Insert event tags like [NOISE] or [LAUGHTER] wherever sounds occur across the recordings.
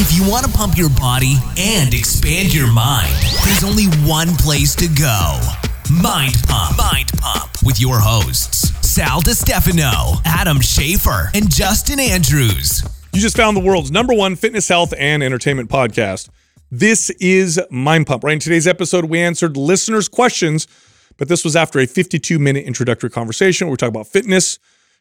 If you want to pump your body and expand your mind, there's only one place to go. Mind Pump. Mind Pump with your hosts, Sal DiStefano, Adam Schaefer, and Justin Andrews. You just found the world's number one fitness, health, and entertainment podcast. This is Mind Pump. Right in today's episode, we answered listeners' questions, but this was after a 52 minute introductory conversation where we talk about fitness,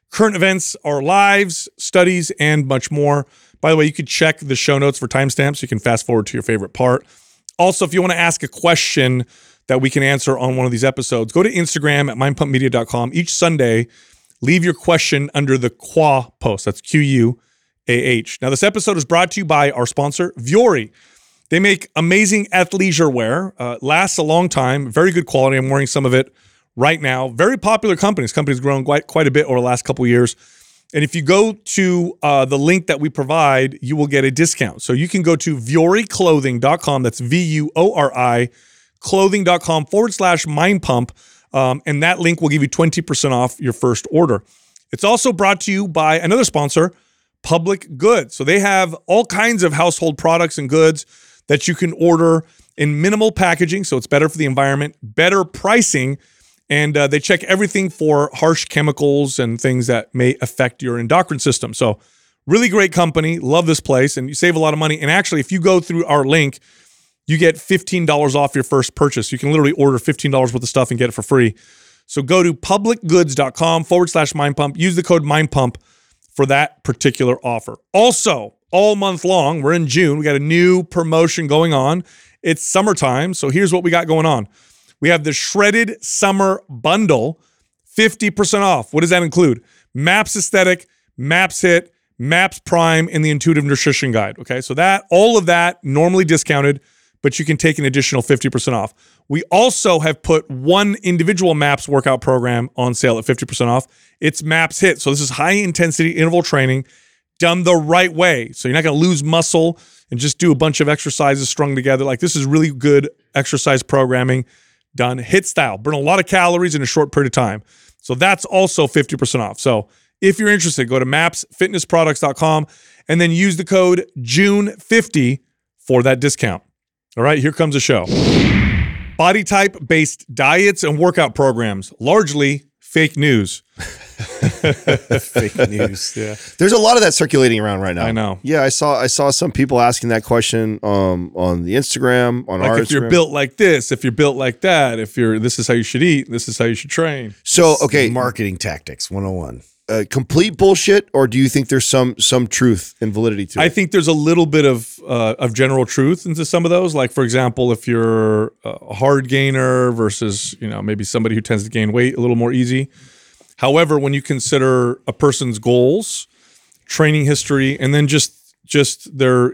current events, our lives, studies, and much more. By the way, you could check the show notes for timestamps. You can fast forward to your favorite part. Also, if you want to ask a question that we can answer on one of these episodes, go to Instagram at mindpumpmedia.com. Each Sunday, leave your question under the QUAH post. That's Q U A H. Now, this episode is brought to you by our sponsor, Vuori. They make amazing athleisure wear, uh, lasts a long time, very good quality. I'm wearing some of it right now. Very popular companies. Company's grown quite quite a bit over the last couple years. And if you go to uh, the link that we provide, you will get a discount. So you can go to vuoriclothing.com. That's V U O R I clothing.com forward slash mind pump. Um, and that link will give you 20% off your first order. It's also brought to you by another sponsor, Public Goods. So they have all kinds of household products and goods that you can order in minimal packaging. So it's better for the environment, better pricing and uh, they check everything for harsh chemicals and things that may affect your endocrine system. So, really great company. Love this place, and you save a lot of money. And actually, if you go through our link, you get $15 off your first purchase. You can literally order $15 worth of stuff and get it for free. So go to publicgoods.com forward slash mind pump. Use the code mind pump for that particular offer. Also, all month long, we're in June. We got a new promotion going on. It's summertime. So here's what we got going on. We have the Shredded Summer Bundle, 50% off. What does that include? Maps Aesthetic, Maps HIIT, Maps Prime, and the Intuitive Nutrition Guide. Okay, so that, all of that normally discounted, but you can take an additional 50% off. We also have put one individual MAPS workout program on sale at 50% off. It's MAPS HIIT. So this is high intensity interval training done the right way. So you're not going to lose muscle and just do a bunch of exercises strung together. Like this is really good exercise programming done HIIT style, burn a lot of calories in a short period of time. So that's also 50% off. So if you're interested, go to mapsfitnessproducts.com and then use the code June50 for that discount. All right, here comes the show. Body type based diets and workout programs, largely fake news. [LAUGHS] fake news. Yeah. There's a lot of that circulating around right now. I know. Yeah, I saw I saw some people asking that question um, on the Instagram, on like our if you're built like this, if you're built like that, if you're this is how you should eat, this is how you should train. So, okay, Marketing tactics 101. Uh, complete bullshit or do you think there's some some truth and validity to it? I think there's a little bit of uh, of general truth into some of those. Like for example, if you're a hard gainer versus you know maybe somebody who tends to gain weight a little more easy. However, when you consider a person's goals, training history, and then just just their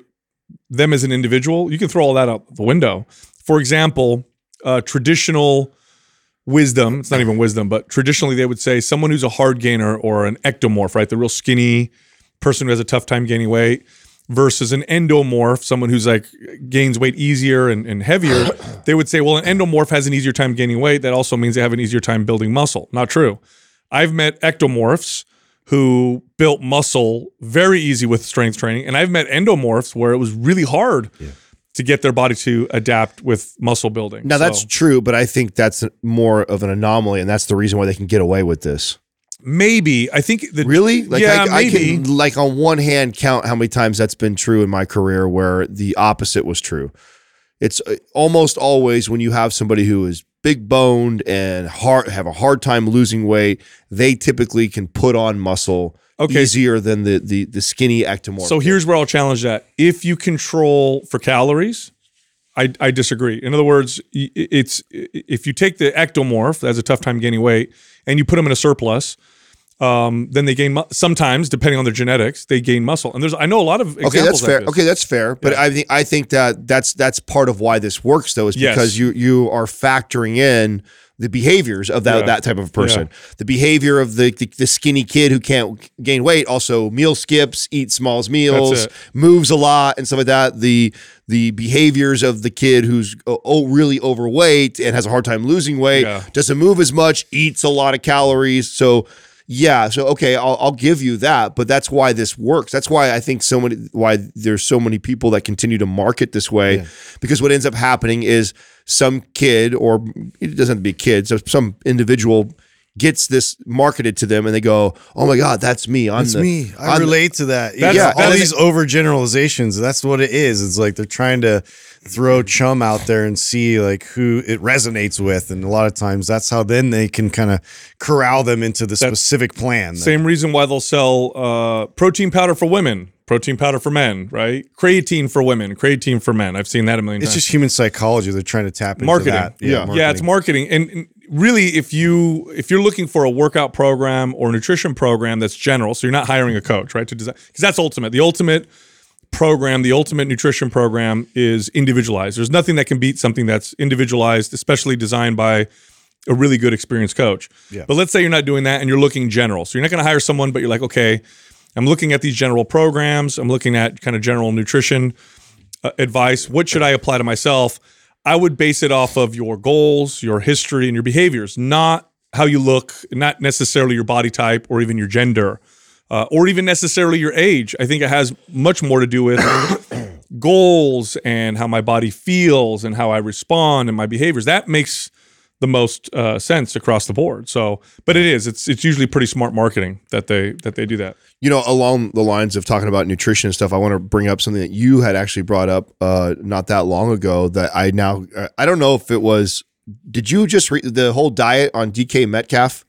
them as an individual, you can throw all that out the window. For example, uh, traditional wisdom, it's not even wisdom, but traditionally they would say someone who's a hard gainer or an ectomorph, right? The real skinny person who has a tough time gaining weight versus an endomorph, someone who's like gains weight easier and, and heavier, [COUGHS] they would say, well, an endomorph has an easier time gaining weight. That also means they have an easier time building muscle. Not true. I've met ectomorphs who built muscle very easy with strength training, and I've met endomorphs where it was really hard to get their body to adapt with muscle building. now that's true, but I think that's more of an anomaly, and that's the reason why they can get away with this. maybe I think that Really? Like yeah, I, I can like on one hand count how many times that's been true in my career where the opposite was true. It's uh, almost always when you have somebody who is big boned and hard have a hard time losing weight, they typically can put on muscle Okay. easier than the the the skinny ectomorph. So here's where I'll challenge that. If you control for calories, I, I disagree. In other words, it's if you take the ectomorph that has a tough time gaining weight and you put them in a surplus, um, then they gain mu- sometimes depending on their genetics they gain muscle. And there's I know a lot of examples Okay, that's fair. Okay, that's fair. But Yeah. I think I think that that's that's part of why this works though is Yes. because you you are factoring in the behaviors of that Yeah. that type of person. The behavior of the, the the skinny kid who can't gain weight, also meal skips, eats small meals, moves a lot and stuff like that. The the behaviors of the kid who's oh, oh really overweight and has a hard time losing weight, Yeah. doesn't move as much, eats a lot of calories. So yeah so okay I'll, I'll give you that but that's why this works that's why i think so many why there's so many people that continue to market this way Yeah. because what ends up happening is some kid or it doesn't have to be a kid so some individual gets this marketed to them and they go oh my god that's me i'm That's the, me. I I'm the- relate to that. That's- yeah, all these overgeneralizations. That's what it is. It's like they're trying to throw chum out there and see like who it resonates with, and a lot of times that's how then they can kind of corral them into the specific plan. Same reason why they'll sell uh, protein powder for women, protein powder for men, right? Creatine for women, creatine for men. I've seen that a million It's times. just human psychology. They're trying to tap into marketing. that. Yeah. yeah, it's marketing. And and really, if you if you're looking for a workout program or nutrition program that's general, so you're not hiring a coach, right? To design because that's ultimate. The ultimate program, the ultimate nutrition program is individualized. There's nothing that can beat something that's individualized, especially designed by a really good experienced coach. Yeah. But let's say you're not doing that and you're looking general. So you're not going to hire someone, but you're like, okay, I'm looking at these general programs. I'm looking at kind of general nutrition uh, advice. What should I apply to myself? I would base it off of your goals, your history, and your behaviors, not how you look, not necessarily your body type or even your gender, uh, or even necessarily your age. I think it has much more to do with [COUGHS] goals and how my body feels and how I respond and my behaviors. That makes the most uh, sense across the board. So, but it is. It's it's usually pretty smart marketing that they that they do that. you know along the lines of talking about nutrition and stuff i want to bring up something that you had actually brought up uh not that long ago that i now uh, i don't know if it was did you just read the whole diet on dk metcalf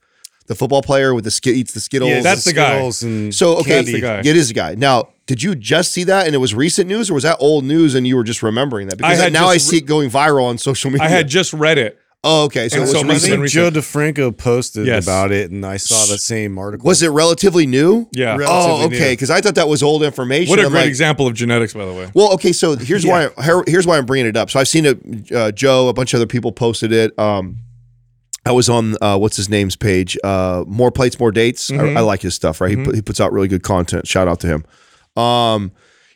the football player with the sk- eats the skittles Yeah, That's the guy. And so okay That's the guy. it is the guy now did you just see that and it was recent news or was that old news and you were just remembering that because had now i just see it going viral on social media I had just read it. oh okay so and it was so I recent. recent think Joe DeFranco posted Yes. about it, and I saw the same article. was it relatively new Yeah. Rel- oh okay because i thought that was old information What a I'm great like, example of genetics, by the way. Well, okay, so here's why here- here's why I'm bringing it up. So I've seen it. Uh, Joe, a bunch of other people posted it. Um, I was on uh, what's his name's page. Uh, more plates, more dates. Mhm. I, I like his stuff. Right, he, put, he puts out really good content. Shout out to him. Um,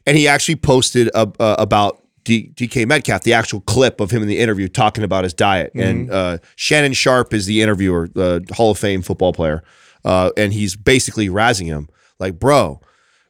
and he actually posted uh, uh, about D- DK Metcalf, the actual clip of him in the interview talking about his diet. And uh, Shannon Sharpe is the interviewer, the Hall of Fame football player, uh, and he's basically razzing him like, bro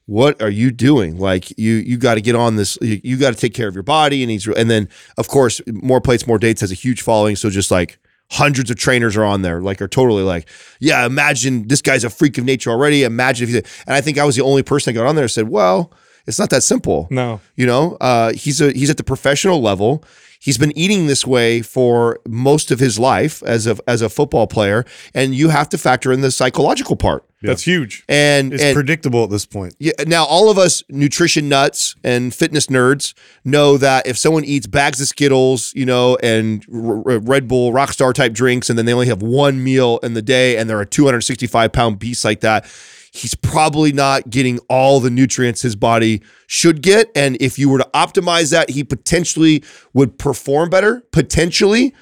what are you doing? Like you you got to get on this. You, you got to take care of your body. And he's and then of course more plates more dates has a huge following. So just like hundreds of trainers are on there. Like are totally like yeah. Imagine this guy's a freak of nature already. Imagine if you and I think I was the only person that got on there and said, well, it's not that simple. No. You know, uh, he's a he's at the professional level. He's been eating this way for most of his life as a as a football player, and you have to factor in the psychological part. That's huge. And It's and, predictable at this point. yeah, now all of us nutrition nuts and fitness nerds know that if someone eats bags of Skittles, you know, and Red Bull Rockstar type drinks, and then they only have one meal in the day, and they're a 265 pound beast like that, he's probably not getting all the nutrients his body should get. And if you were to optimize that, he potentially would perform better, potentially.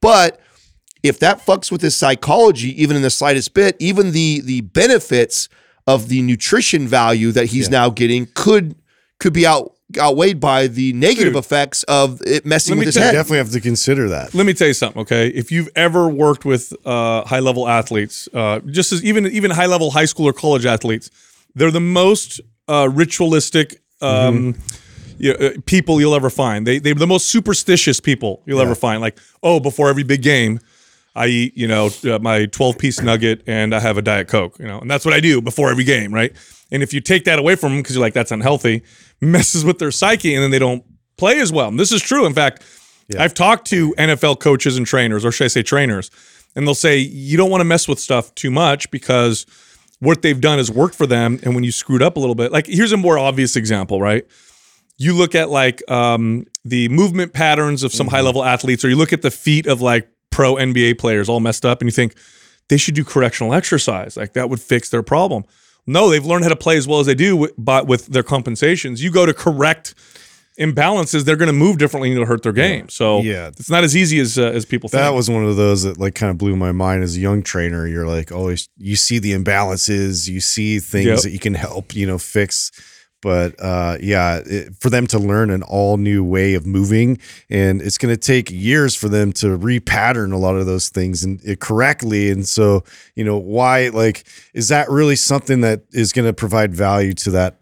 But if that fucks with his psychology, even in the slightest bit, even the the benefits of the nutrition value that he's now getting could could be out outweighed by the negative Dude. effects of it messing with his tell you, head. Definitely have to consider that. Let me tell you something, okay? If you've ever worked with uh, high level athletes, uh, just as even even high level high school or college athletes, they're the most uh, ritualistic um, you uh, people you'll ever find. They they're the most superstitious people you'll ever find. Like, oh, before every big game, I eat you know uh, my twelve piece nugget and I have a diet coke. You know, and that's what I do before every game, right? And if you take that away from them because you're like that's unhealthy, [LAUGHS] messes with their psyche, and then they don't play as well. And this is true. In fact. I've talked to NFL coaches and trainers, or should I say trainers, and they'll say you don't want to mess with stuff too much because what they've done has worked for them. And when you screwed up a little bit, like here's a more obvious example, right? You look at like um, the movement patterns of some high level athletes, or you look at the feet of like pro NBA players all messed up, and you think they should do correctional exercise. Like that would fix their problem. No, they've learned how to play as well as they do, with, but with their compensations. You go to correct imbalances, they're going to move differently and it'll hurt their game. So Yeah. it's not as easy as uh, as people think. That was one of those that like kind of blew my mind as a young trainer. You're like always you see the imbalances, you see things Yep. that you can help, you know, fix. But uh, yeah, it, for them to learn an all new way of moving, and it's going to take years for them to repattern a lot of those things and it correctly. And so, you know, why like is that really something that is going to provide value to that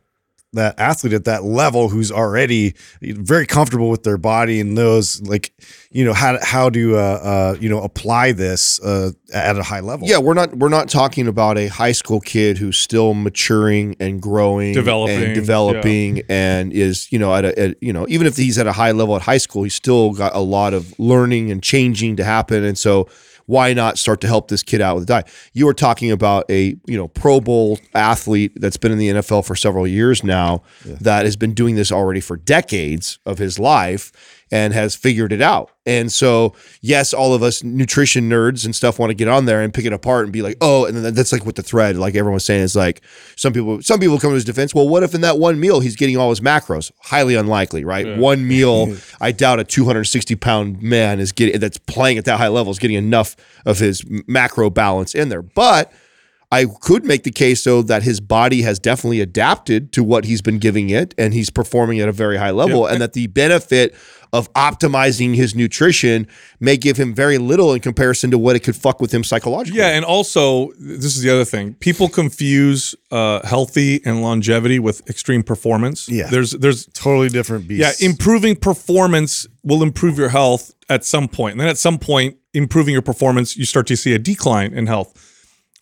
that athlete at that level who's already very comfortable with their body and knows like you know how how to uh, uh, you know apply this uh, at a high level. Yeah, we're not we're not talking about a high school kid who's still maturing and growing, Developing, and developing, and is you know at a at, you know even if he's at a high level at high school, he's still got a lot of learning and changing to happen, and so why not start to help this kid out with a diet? You are talking about a you know Pro Bowl athlete that's been in the NFL for several years now that has been doing this already for decades of his life and has figured it out. And so, yes, all of us nutrition nerds and stuff want to get on there and pick it apart and be like, oh, and then that's like with the thread, like everyone was saying, is like some people, some people come to his defense. Well, what if in that one meal he's getting all his macros? Highly unlikely, right? One meal, [LAUGHS] I doubt a 260 pound man is getting that's playing at that high level is getting enough of his macro balance in there. But I could make the case though that his body has definitely adapted to what he's been giving it and he's performing at a very high level Yeah. and that the benefit of optimizing his nutrition may give him very little in comparison to what it could fuck with him psychologically. Yeah, and also this is the other thing. People confuse uh, healthy and longevity with extreme performance. Yeah. there's there's totally different beast. yeah, improving performance will improve your health at some point. And then at some point, improving your performance, you start to see a decline in health.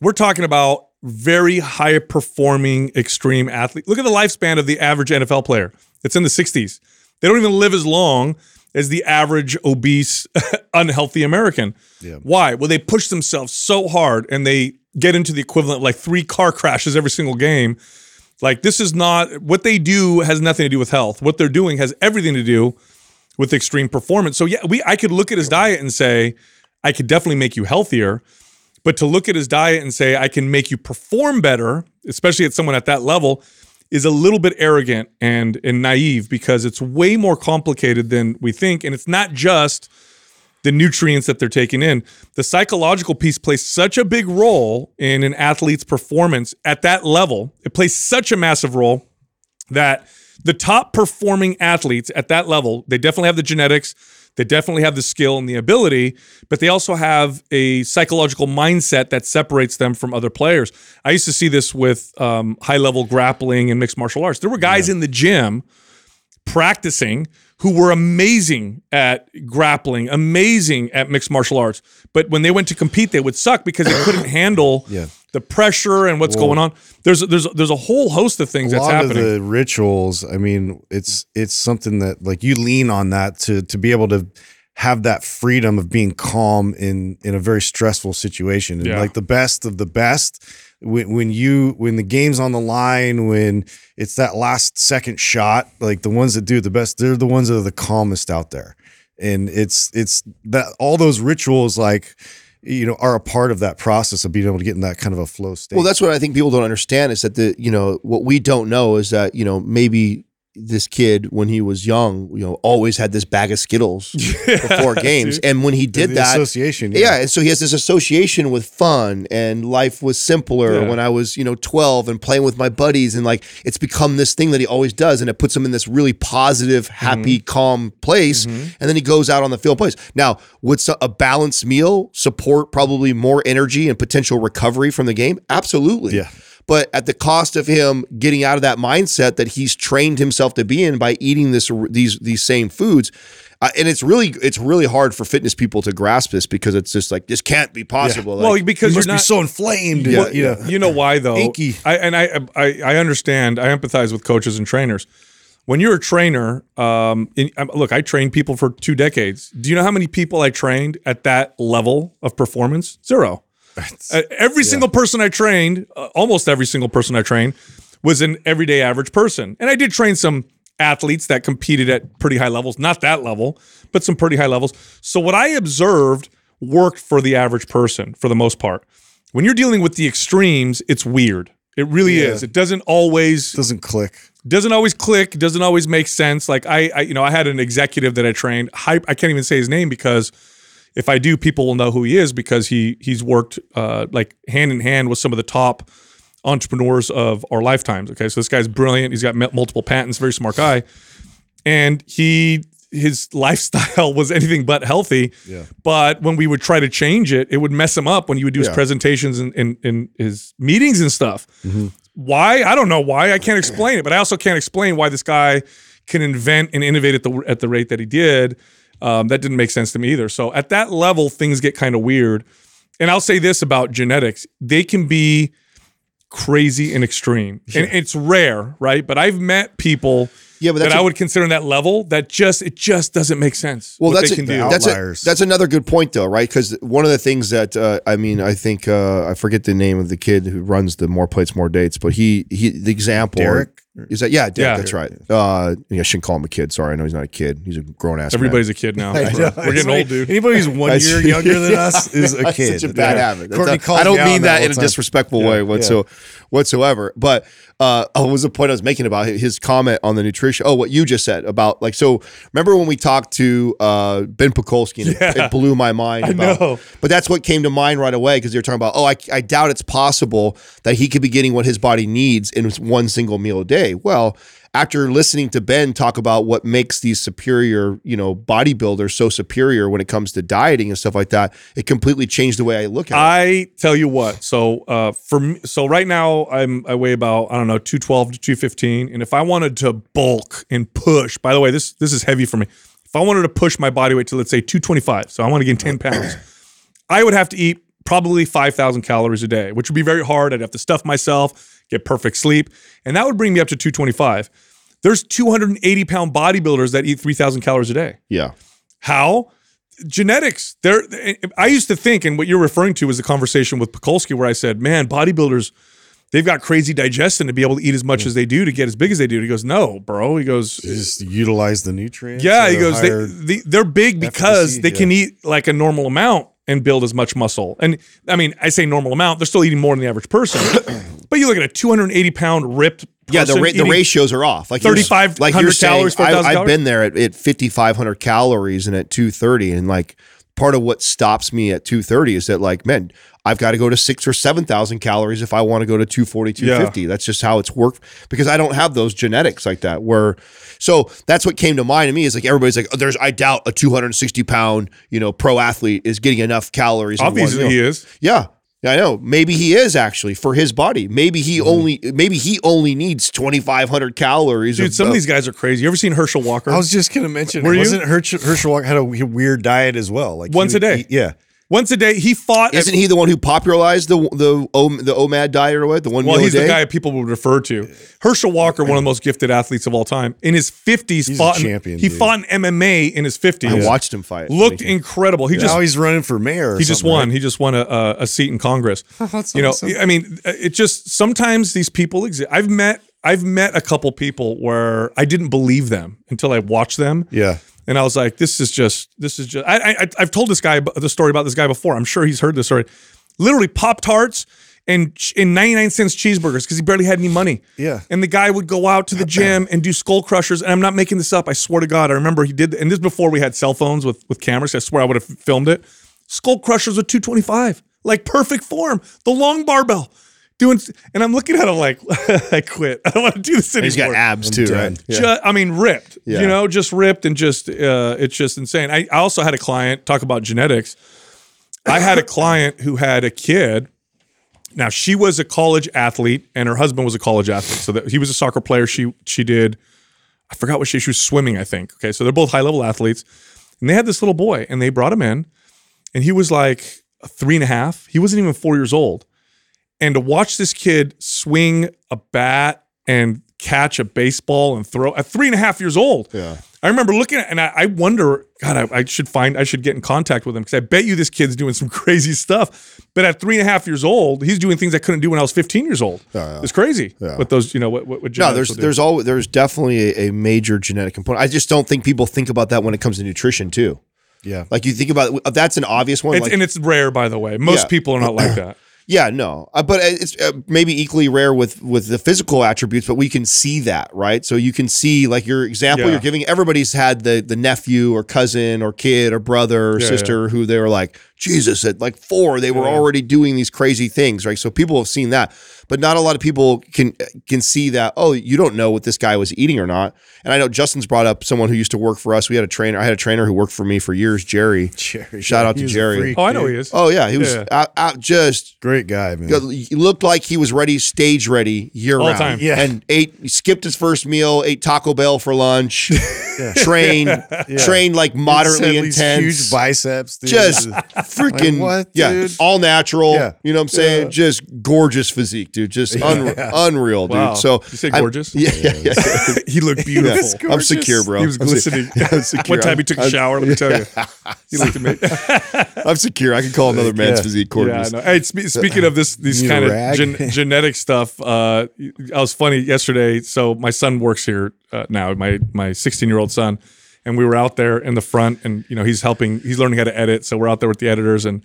We're talking about very high performing extreme athlete. Look at the lifespan of the average NFL player. It's in the 60s. They don't even live as long as the average obese, [LAUGHS] unhealthy American. Yeah. Why? Well, they push themselves so hard and they get into the equivalent of like three car crashes every single game. Like this is not what they do has nothing to do with health. What they're doing has everything to do with extreme performance. So yeah, we I could look at his diet and say I could definitely make you healthier, but to look at his diet and say I can make you perform better, especially at someone at that level, is a little bit arrogant and and naive because it's way more complicated than we think and it's not just the nutrients that they're taking in. The psychological piece plays such a big role in an athlete's performance at that level. It plays such a massive role that the top performing athletes at that level, they definitely have the genetics, they definitely have the skill and the ability, but they also have a psychological mindset that separates them from other players. I used to see this with um, high level grappling and mixed martial arts. There were guys in the gym practicing who were amazing at grappling, amazing at mixed martial arts. But when they went to compete, they would suck because they couldn't [COUGHS] handle Yeah. The pressure and what's going on. There's there's there's a whole host of things a that's lot happening. of the rituals i mean it's it's something that like you lean on that to to be able to have that freedom of being calm in in a very stressful situation and Yeah. like the best of the best when, when you when the game's on the line when it's that last second shot like the ones that do the best they're the ones that are the calmest out there and it's it's that all those rituals like you know are a part of that process of being able to get in that kind of a flow state. Well, that's what I think people don't understand is that the you know what we don't know is that you know maybe this kid when he was young you know always had this bag of Skittles [LAUGHS] before games, and when he did the that, association yeah. and so he has this association with fun and life was simpler Yeah. when I was you know twelve and playing with my buddies and like it's become this thing that he always does, and it puts him in this really positive, mm-hmm. happy, calm place, mm-hmm. and then he goes out on the field and plays. Now, would a balanced meal support probably more energy and potential recovery from the game? Absolutely. Yeah. But at the cost of him getting out of that mindset that he's trained himself to be in by eating this these these same foods, uh, and it's really it's really hard for fitness people to grasp this because it's just like this can't be possible. well, Like, because you you're must be so inflamed. Yeah, and, you know, you know why though? Inky. I and I, I I understand. I empathize with coaches and trainers. When you're a trainer, um, in, um, look, I trained people for two decades. Do you know how many people I trained at that level of performance? Zero. Uh, every single person I trained, uh, almost every single person I trained, was an everyday average person. And I did train some athletes that competed at pretty high levels, not that level, but some pretty high levels. So what I observed worked for the average person for the most part. When you're dealing with the extremes, it's weird. It really Yeah. is. It doesn't always doesn't click. doesn't always click doesn't always make sense like I, I you know i had an executive that i trained i can't even say his name because if i do people will know who he is because he he's worked uh, like hand in hand with some of the top entrepreneurs of our lifetimes. Okay, so this guy's brilliant. He's got multiple patents. Very smart guy, and he his lifestyle [LAUGHS] was anything but healthy. Yeah. But when we would try to change it, it would mess him up when he would do his Yeah. presentations and in, in, his meetings and stuff. Why? I don't know why. I can't explain it, but I also can't explain why this guy can invent and innovate at the at the rate that he did. Um, that didn't make sense to me either. So at that level, things get kind of weird. And I'll say this about genetics: they can be crazy and extreme, and it's rare, right? But I've met people Yeah, but that that's I a- would consider in that level that just it just doesn't make sense. Well, what that's a, can do. that's a, Outliers. that's another good point though, right? Because one of the things that uh, I mean, I think uh, I forget the name of the kid who runs the More Plates More Dates, but he he the example Derek? Is that yeah, Derek, Yeah. that's right. Uh, yeah, I shouldn't call him a kid. Sorry, I know he's not a kid. He's a grown ass. Everybody's a kid now. [LAUGHS] I know. We're getting old, dude. Anybody who's one year younger than us is a That's kid. such a bad Yeah. habit. That's Courtney a- calls I don't mean on that in a disrespectful Yeah, way yeah. whatsoever. But uh, oh, was the point I was making about his comment on the nutrition? Oh, what you just said about like so. Remember when we talked to uh, Ben Pakulski? And it, Yeah. it blew my mind. I know. But that's what came to mind right away because you're talking about. Oh, I, I doubt it's possible that he could be getting what his body needs in one single meal a day. Well. After listening to Ben talk about what makes these superior, you know, bodybuilders so superior when it comes to dieting and stuff like that, it completely changed the way I look at it. I tell you what. So uh, for me, so right now I'm I weigh about I don't know 212 to 215, and if I wanted to bulk and push, by the way, this this is heavy for me. If I wanted to push my body weight to let's say 225, so I want to gain 10 pounds, I would have to eat probably 5,000 calories a day, which would be very hard. I'd have to stuff myself, get perfect sleep, and that would bring me up to 225. There's 280 pound bodybuilders that eat 3,000 calories a day. Yeah. How? Genetics. There. Eh, I used to think, and what you're referring to is the conversation with Pakulski, where I said, "Man, bodybuilders, they've got crazy digestion to be able to eat as much as they do to get as big as they do." He goes, "No, bro." He goes, Just utilize the nutrients. "Yeah." He goes, they, they, "They're big because efficacy, they can eat like a normal amount and build as much muscle." And I mean, I say normal amount; they're still eating more than the average person. [CLEARS THROAT] but you look at a 280 pound ripped. Yeah, the ra- the ratios are off. Like you're- 3,500 like you're saying, calories, I, I've calories? been there at, at 5,500 calories and at 230, and like part of what stops me at 230 is that like, man, I've got to go to six or 7,000 calories if I want to go to 240, 250. That's just how it's worked because I don't have those genetics like that. Where, so that's what came to mind to me is like everybody's like, oh, there's, I doubt a 260 pound, you know, pro athlete is getting enough calories. Obviously, he is. Yeah. Yeah, I know. Maybe he is actually for his body. Maybe he Mm-hmm. only maybe he only needs 2500 calories. Dude, some of these guys are crazy. You ever seen Herschel Walker? I was just gonna mention. Were you? wasn't Herschel, Herschel Walker had a weird diet as well? Like he Once a day. eat- yeah. Once a day, he fought. Isn't he the one who popularized the the O- the OMAD diet or what? The one Well, he's a the guy people would refer to. Herschel Walker, one of the most gifted athletes of all time. In his 50s, He's a fought in- champion, he dude. fought in MMA in his 50s. I watched him fight. Looked incredible. He just now he's running for mayor. Or he just won. right? He just won a, a, a seat in Congress. [LAUGHS] That's you know, awesome. I mean, it just sometimes these people exist. I've met I've met a couple people where I didn't believe them until I watched them. Yeah. And I was like, this is just, this is just, I, I, I've told this guy the story about this guy before. I'm sure he's heard this story. Literally Pop Tarts and, and 99 cents cheeseburgers because he barely had any money. Yeah. And the guy would go out to the gym and do skull crushers. And I'm not making this up. I swear to God. I remember he did, and this before we had cell phones with, with cameras. I swear I would have filmed it. Skull crushers with 225, like perfect form, the long barbell. Doing, and I'm looking at him like, [LAUGHS] I quit. I don't want to do this anymore. He's got abs too, right? Yeah. Ju- I mean, ripped. Yeah. You know, just ripped and just uh, it's just insane. I, I also had a client talk about genetics. I had a [COUGHS] client who had a kid. Now she was a college athlete and her husband was a college athlete. So that he was a soccer player. She she did. I forgot what she she was swimming. I think. Okay, so they're both high level athletes, and they had this little boy, and they brought him in, and he was like three and a half. He wasn't even four years old, and to watch this kid swing a bat and catch a baseball and throw at three and a half years old. Yeah. I remember looking at and I, I wonder, God, I, I should find, I should get in contact with him because I bet you this kid's doing some [LAUGHS] crazy stuff. But at three and a half years old, he's doing things I couldn't do when I was 15 years old. yeah. It's crazy. Yeah. What those, you know, what, what, what No, there's there's always there's definitely a, a major genetic component. I just don't think people think about that when it comes to nutrition too. Yeah. Like you think about that's an obvious one. It's, like, and it's rare, by the way. Most Yeah. people are not like that. Yeah, no, uh, but it's uh, maybe equally rare with with the physical attributes, but we can see that, right? So you can see, like your example Yeah. you're giving. Everybody's had the the nephew or cousin or kid or brother or Yeah, sister who they were like Jesus, at like four, they were Yeah. already doing these crazy things, right? So people have seen that, but not a lot of people can can see that. Oh, you don't know what this guy was eating or not. And I know Justin's brought up someone who used to work for us. We had a trainer. I had a trainer who worked for me for years, Jerry. [LAUGHS] Jerry, Shout yeah, out to he was a Jerry. freak, Oh, I know dude. he is. Oh yeah, he was Yeah. out, out just Great guy, man. he looked like he was ready, stage ready, year All round. time. Yeah. and ate, he skipped his first meal, ate Taco Bell for lunch, [LAUGHS] trained, trained like moderately intense, huge biceps, dude. just freaking Like, what, yeah, dude? all natural. Yeah. You know what I'm saying? Just gorgeous physique, dude. Just un- [LAUGHS] unreal, dude. Wow. So You say gorgeous? yeah, yeah, yeah. yeah. [LAUGHS] he looked beautiful. I'm secure, bro. He was [LAUGHS] I'm glistening. I'm secure. One time he took a I'm- shower. Let me tell you, he looked amazing. I'm secure. I can call another man's Yeah. physique Yeah, I gorgeous. know. Hey, spe- speaking of this, these kind of gen- genetic stuff. Uh, I was funny yesterday. So my son works here uh, now. My my 16 year old son, and we were out there in the front, and you know he's helping. He's learning how to edit. So we're out there with the editors, and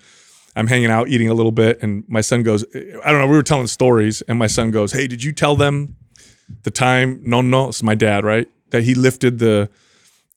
I'm hanging out, eating a little bit, and my son goes, I don't know. We were telling stories, and my son goes, Hey, did you tell them the time? No, no, it's my dad, right? That he lifted the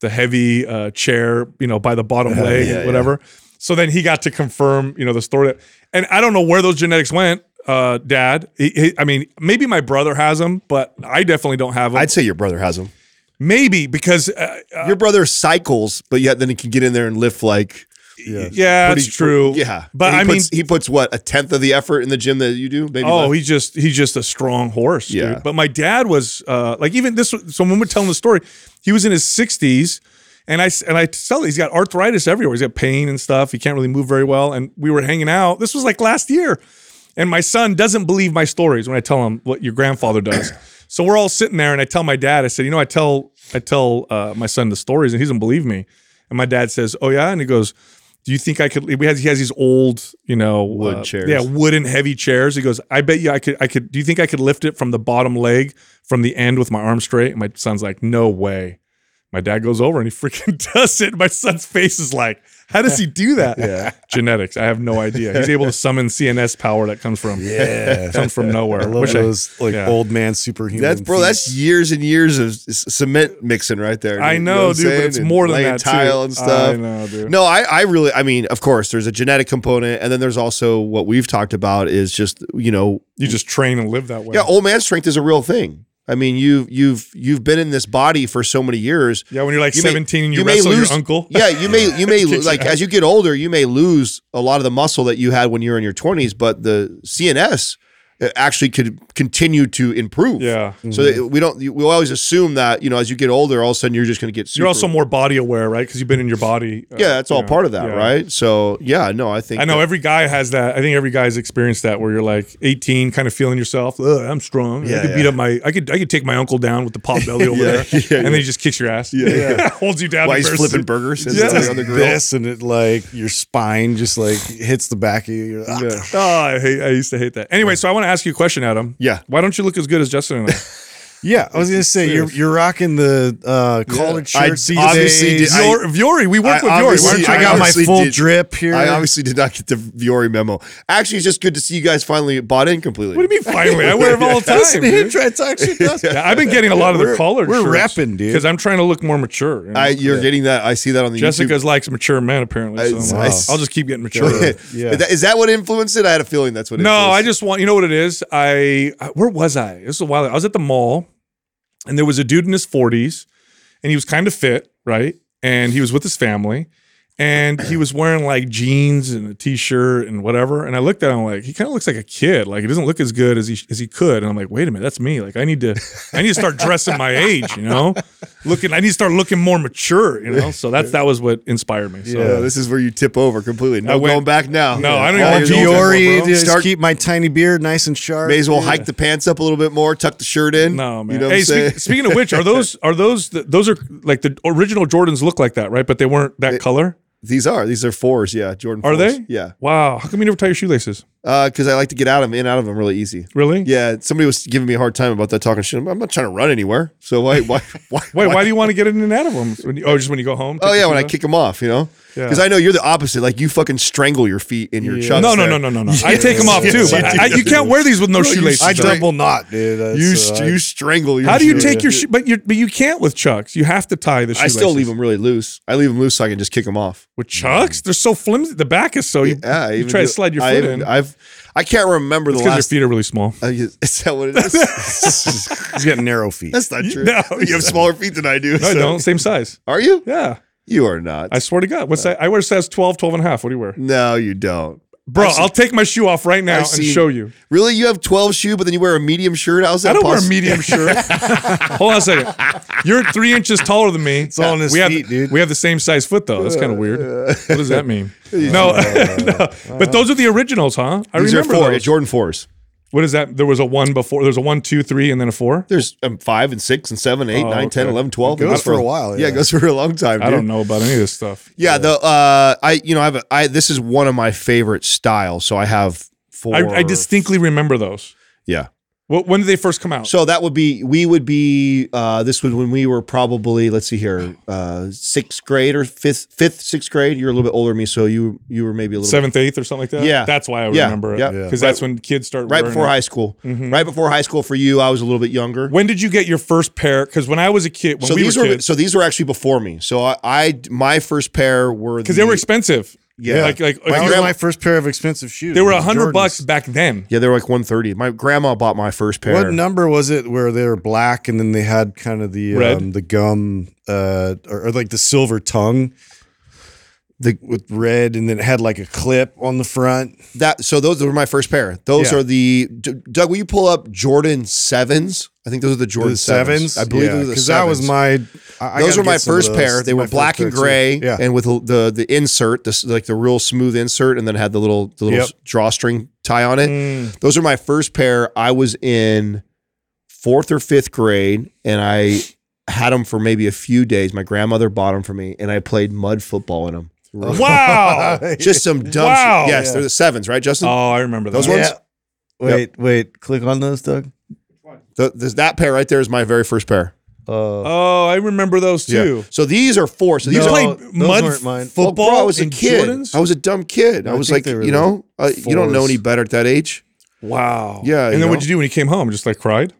the heavy uh, chair, you know, by the bottom leg, yeah, whatever. So then he got to confirm, you know, the story. That, and I don't know where those genetics went, uh, Dad. He, he- I mean, maybe my brother has them, but I definitely don't have them. I'd say your brother has them. Maybe because, uh, uh, Your brother cycles, but yet then he can get in there and lift like yeah. yeah, pretty- that's true. Yeah, but I mean, puts, he puts what a tenth of the effort in the gym that you do. Maybe. Oh, less? he's just he's just a strong horse, Yeah. dude. But my dad was uh, like even this. So when we're telling the story, he was in his sixties, and I and I tell he's got arthritis everywhere. He's got pain and stuff. He can't really move very well. And we were hanging out. This was like last year, and my son doesn't believe my stories when I tell him what your grandfather does. So we're all sitting there, and I tell my dad, I said, you know, I tell I tell uh, my son the stories, and he doesn't believe me. And my dad says, oh yeah, and he goes. Do you think I could? We has he has these old, you know, Wood uh, chairs. Yeah, wooden heavy chairs. He goes, I bet you I could I could do you think I could lift it from the bottom leg from the end with my arm straight? And my son's like, No way. My dad goes over and he freaking [LAUGHS] does it. My son's face is like, How does he do that? yeah. Genetics. I have no idea. He's able to summon CNS power that comes from Yeah. [LAUGHS] comes from nowhere. I love Wish those like yeah. old man superhuman. That's bro. That's years and years of cement mixing right there. I dude. You know, dude, but it's And more than laying that, too. tile and stuff. I know, dude. No, I, I really, I mean, of course, there's a genetic component, and then there's also what we've talked about is just you know, you just train and live that way. yeah, old man strength is a real thing. I mean, you've you've you've been in this body for so many years. Yeah, when you're like You may- 17 and you, you may wrestle lose- your uncle. [LAUGHS] Yeah, you may you may [LAUGHS] like as you get older, you may lose a lot of the muscle that you had when you were in your 20s, but the CNS actually could continue to improve. Yeah. So that we don't we always assume that, you know, as you get older, all of a sudden you're just going to get super You're also more body aware, right? Because you've been in your body. uh, Yeah, that's all know, part of that, yeah. right? So, yeah, no, I think I know that- every guy has that. I think every guy's experienced that where you're like 18, kind of feeling yourself. Ugh, I'm strong. I Yeah, beat up my. I could. I could take my uncle down with the pot belly [LAUGHS] over Yeah, there, [LAUGHS] yeah, and then he just kicks your ass. Yeah, [LAUGHS] holds you down. Why he's flipping you. burgers and Yeah. stuff on the grill. this and it like your spine just like hits the back of you. You're like, "Ah." Oh, I hate. I used to hate that. Anyway, so I want to ask you a question, Adam. Yeah. Why don't you look as good as Justin and I? [LAUGHS] Yeah, I was gonna say you're you're rocking the uh, collared I shirts. these obviously did- I- Vuori, we work I with Vuori. Why obviously- don't you I I got my full did- drip here. I obviously did not get the Vuori memo. Actually, it's just good to see you guys finally bought in completely. What do you mean? Finally, I [LAUGHS] wear them all the time. Listen, dude. he it's actually does. Yeah, I've been getting a lot of the collared. we're repping, dude. because I'm trying to look more mature. you know? I, you're getting that. I see that on the Jessica's likes mature men apparently. So I- I'm- I- I'll just keep getting mature. [LAUGHS] Yeah. Is that- Is that what influenced it? I had a feeling that's what. No, I just want you know what it is. I where was I? This was a while. I was at the mall, and there was a dude in his forties, and he was kind of fit, right? And he was with his family, and he was wearing like jeans and a t-shirt and whatever. And I looked at him like he kind of looks like a kid. Like he doesn't look as good as he as he could. And I'm like, wait a minute, that's me. Like I need to I need to start dressing my age. You know, looking. I need to start looking more mature. You know. So that's that was what inspired me. So. Yeah, this is where you tip over completely. No I went- going back now. No, I don't All even years know Diori, bro. just Start- keep my tiny beard nice and sharp. May as well Yeah. hike the pants up a little bit more, tuck the shirt in. No, man. You know what hey, I'm saying? speak, speaking of which, are those are those th- those are like the original Jordans look like that, right? But they weren't that color. These are these are fours. Yeah, Jordan. Are fours. they? Yeah, Wow. How come you never tie your shoelaces? Uh, because I like to get out of them in out of them really easy. Really? Yeah, somebody was giving me a hard time about that talking shit. I'm not trying to run anywhere. So why why [LAUGHS] why? Wait, why, do you want to get in and out of them? When you, oh, just when you go home? Oh yeah, when I off? kick them off, you know. Yeah. Because I know you're the opposite. Like you fucking strangle your feet in your Yeah. chucks. No, no, there. no, no, no, no. I take them off too, but I, I- you can't wear these with no shoelaces. I on. straight- double knot, dude. That's, You uh, you strangle your. How do you take your shoe? But you but you can't with chucks. You have to tie the I still leave them really loose. I leave them loose so I can just kick them off. with Chucks. They're so flimsy. The back is so you, Yeah, I you even try to slide your I foot even- in. I've I can't remember the last. because your feet are really small. Uh, [LAUGHS] is that what it is? [LAUGHS] He's got narrow feet. That's not true. [LAUGHS] No, you have smaller feet than I do. No, I don't. Same size. Are you? Yeah. You are not. I swear to God. What's that? I wear size 12, 12 and a half. What do you wear? no, you don't. Bro, I've seen- I'll take my shoe off right now I've and seen- show you. Really, you have twelve shoe, but then you wear a medium shirt. How's that I don't wear a possible? medium [LAUGHS] shirt. Hold on a second. You're three inches taller than me. It's all in his we feet, have, dude. We have the same size foot though. That's kind of weird. What does that mean? [LAUGHS] no, [LAUGHS] no. But those are the originals, huh? I These are remember four. those. Jordan fours. What is that? There was a one before. There's a one, two, three, and then a four. There's um, five and six and seven, eight, Oh, nine, ten, okay. eleven, twelve. It goes goes for a while, Yeah. yeah. it goes for a long time. I don't know about any of this stuff. Yeah, the uh, I you know I have a, I this is one of my favorite styles. So I have four. I, I distinctly remember those. yeah. Wh- When did they first come out? So that would be we would be uh, this was when we were probably let's see here uh, sixth grade or fifth fifth sixth grade. You're a little bit older than me, so you you were maybe a little Seventh, eighth, or something like that. Yeah. that's why I Yeah, remember it. yeah. because Yeah. that's when kids start right before it. high school. Mm-hmm. Right before high school for you, I was a little bit younger. When did you get your first pair? Because when I was a kid, when so we these were were kids, so these were actually before me. So I, I my first pair were because they were expensive. Yeah. like like That was grandma- my first pair of expensive shoes. they were a hundred bucks back then. yeah they were like one thirty. My grandma bought my first pair. What number was it where they were black and then they had kind of the um, the gum uh, or, or like the silver tongue The- with red and then it had like a clip on the front. that so those were my first pair. Those Yeah. are the Doug. Will you pull up Jordan sevens? I think those are the Jordan the sevens, I believe yeah, those are the because that was my. I- those were my get some of first pair. They were black and gray, Yeah, and with the the insert, this like the real smooth insert, and then had the little the little Yep. drawstring tie on it. Mm. Those are my first pair. I was in fourth or fifth grade, and I had them for maybe a few days. My grandmother bought them for me, and I played mud football in them. Wow. [LAUGHS] Just [LAUGHS] some dumb. Wow. shit. Yes, Yeah. they're the sevens, right, Justin? oh, I remember Those that. ones? Yeah. Wait, wait. Click on those, Doug. The, this, that pair right there is my very first pair. Uh, Oh, I remember those too. So these are four. So these You are played those mud weren't mine. Well, football. bro, I was a kid. Jordans? I was a dumb kid. I, I was like, you know, uh, you don't know any better at that age. wow. Yeah, And then know. what'd you do when you came home? Just like cried?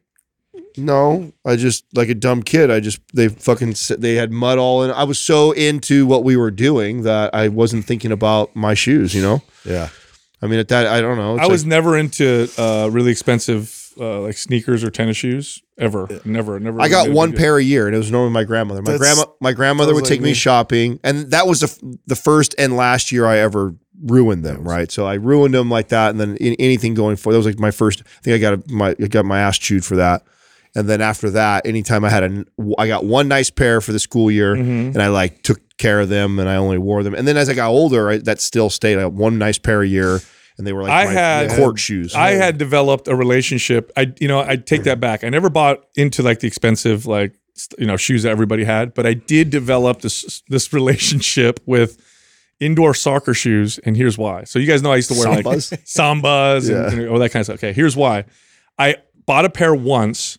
No, I just like a dumb kid. I just they fucking they had mud all in. I was so into what we were doing that I wasn't thinking about my shoes. You know, yeah. I mean, at that I don't know. I was like- never into uh, really expensive uh, like sneakers or tennis shoes ever. Never, never. I got one pair a year, and it was normally my grandmother. My That's- grandma, my grandmother sounds would take me me. shopping, and that was the f- the first and last year I ever ruined them. Right, so I ruined them like that, and then in, anything going forward, that was like my first. I think I got a, my I got my ass chewed for that, and then after that, anytime I had a, I got one nice pair for the school year, Mm-hmm. and I like took care of them, and I only wore them, and then as I got older, I, that still stayed. I one nice pair a year, and they were like I my had- court shoes. I had developed a relationship. I, you know, I take that back. I never bought into like the expensive, like you know, shoes that everybody had, but I did develop this this relationship with indoor soccer shoes, and here's why. So you guys know I used to wear Sambas? like sambas Yeah. and, and all that kind of stuff. Okay, here's why. I bought a pair once,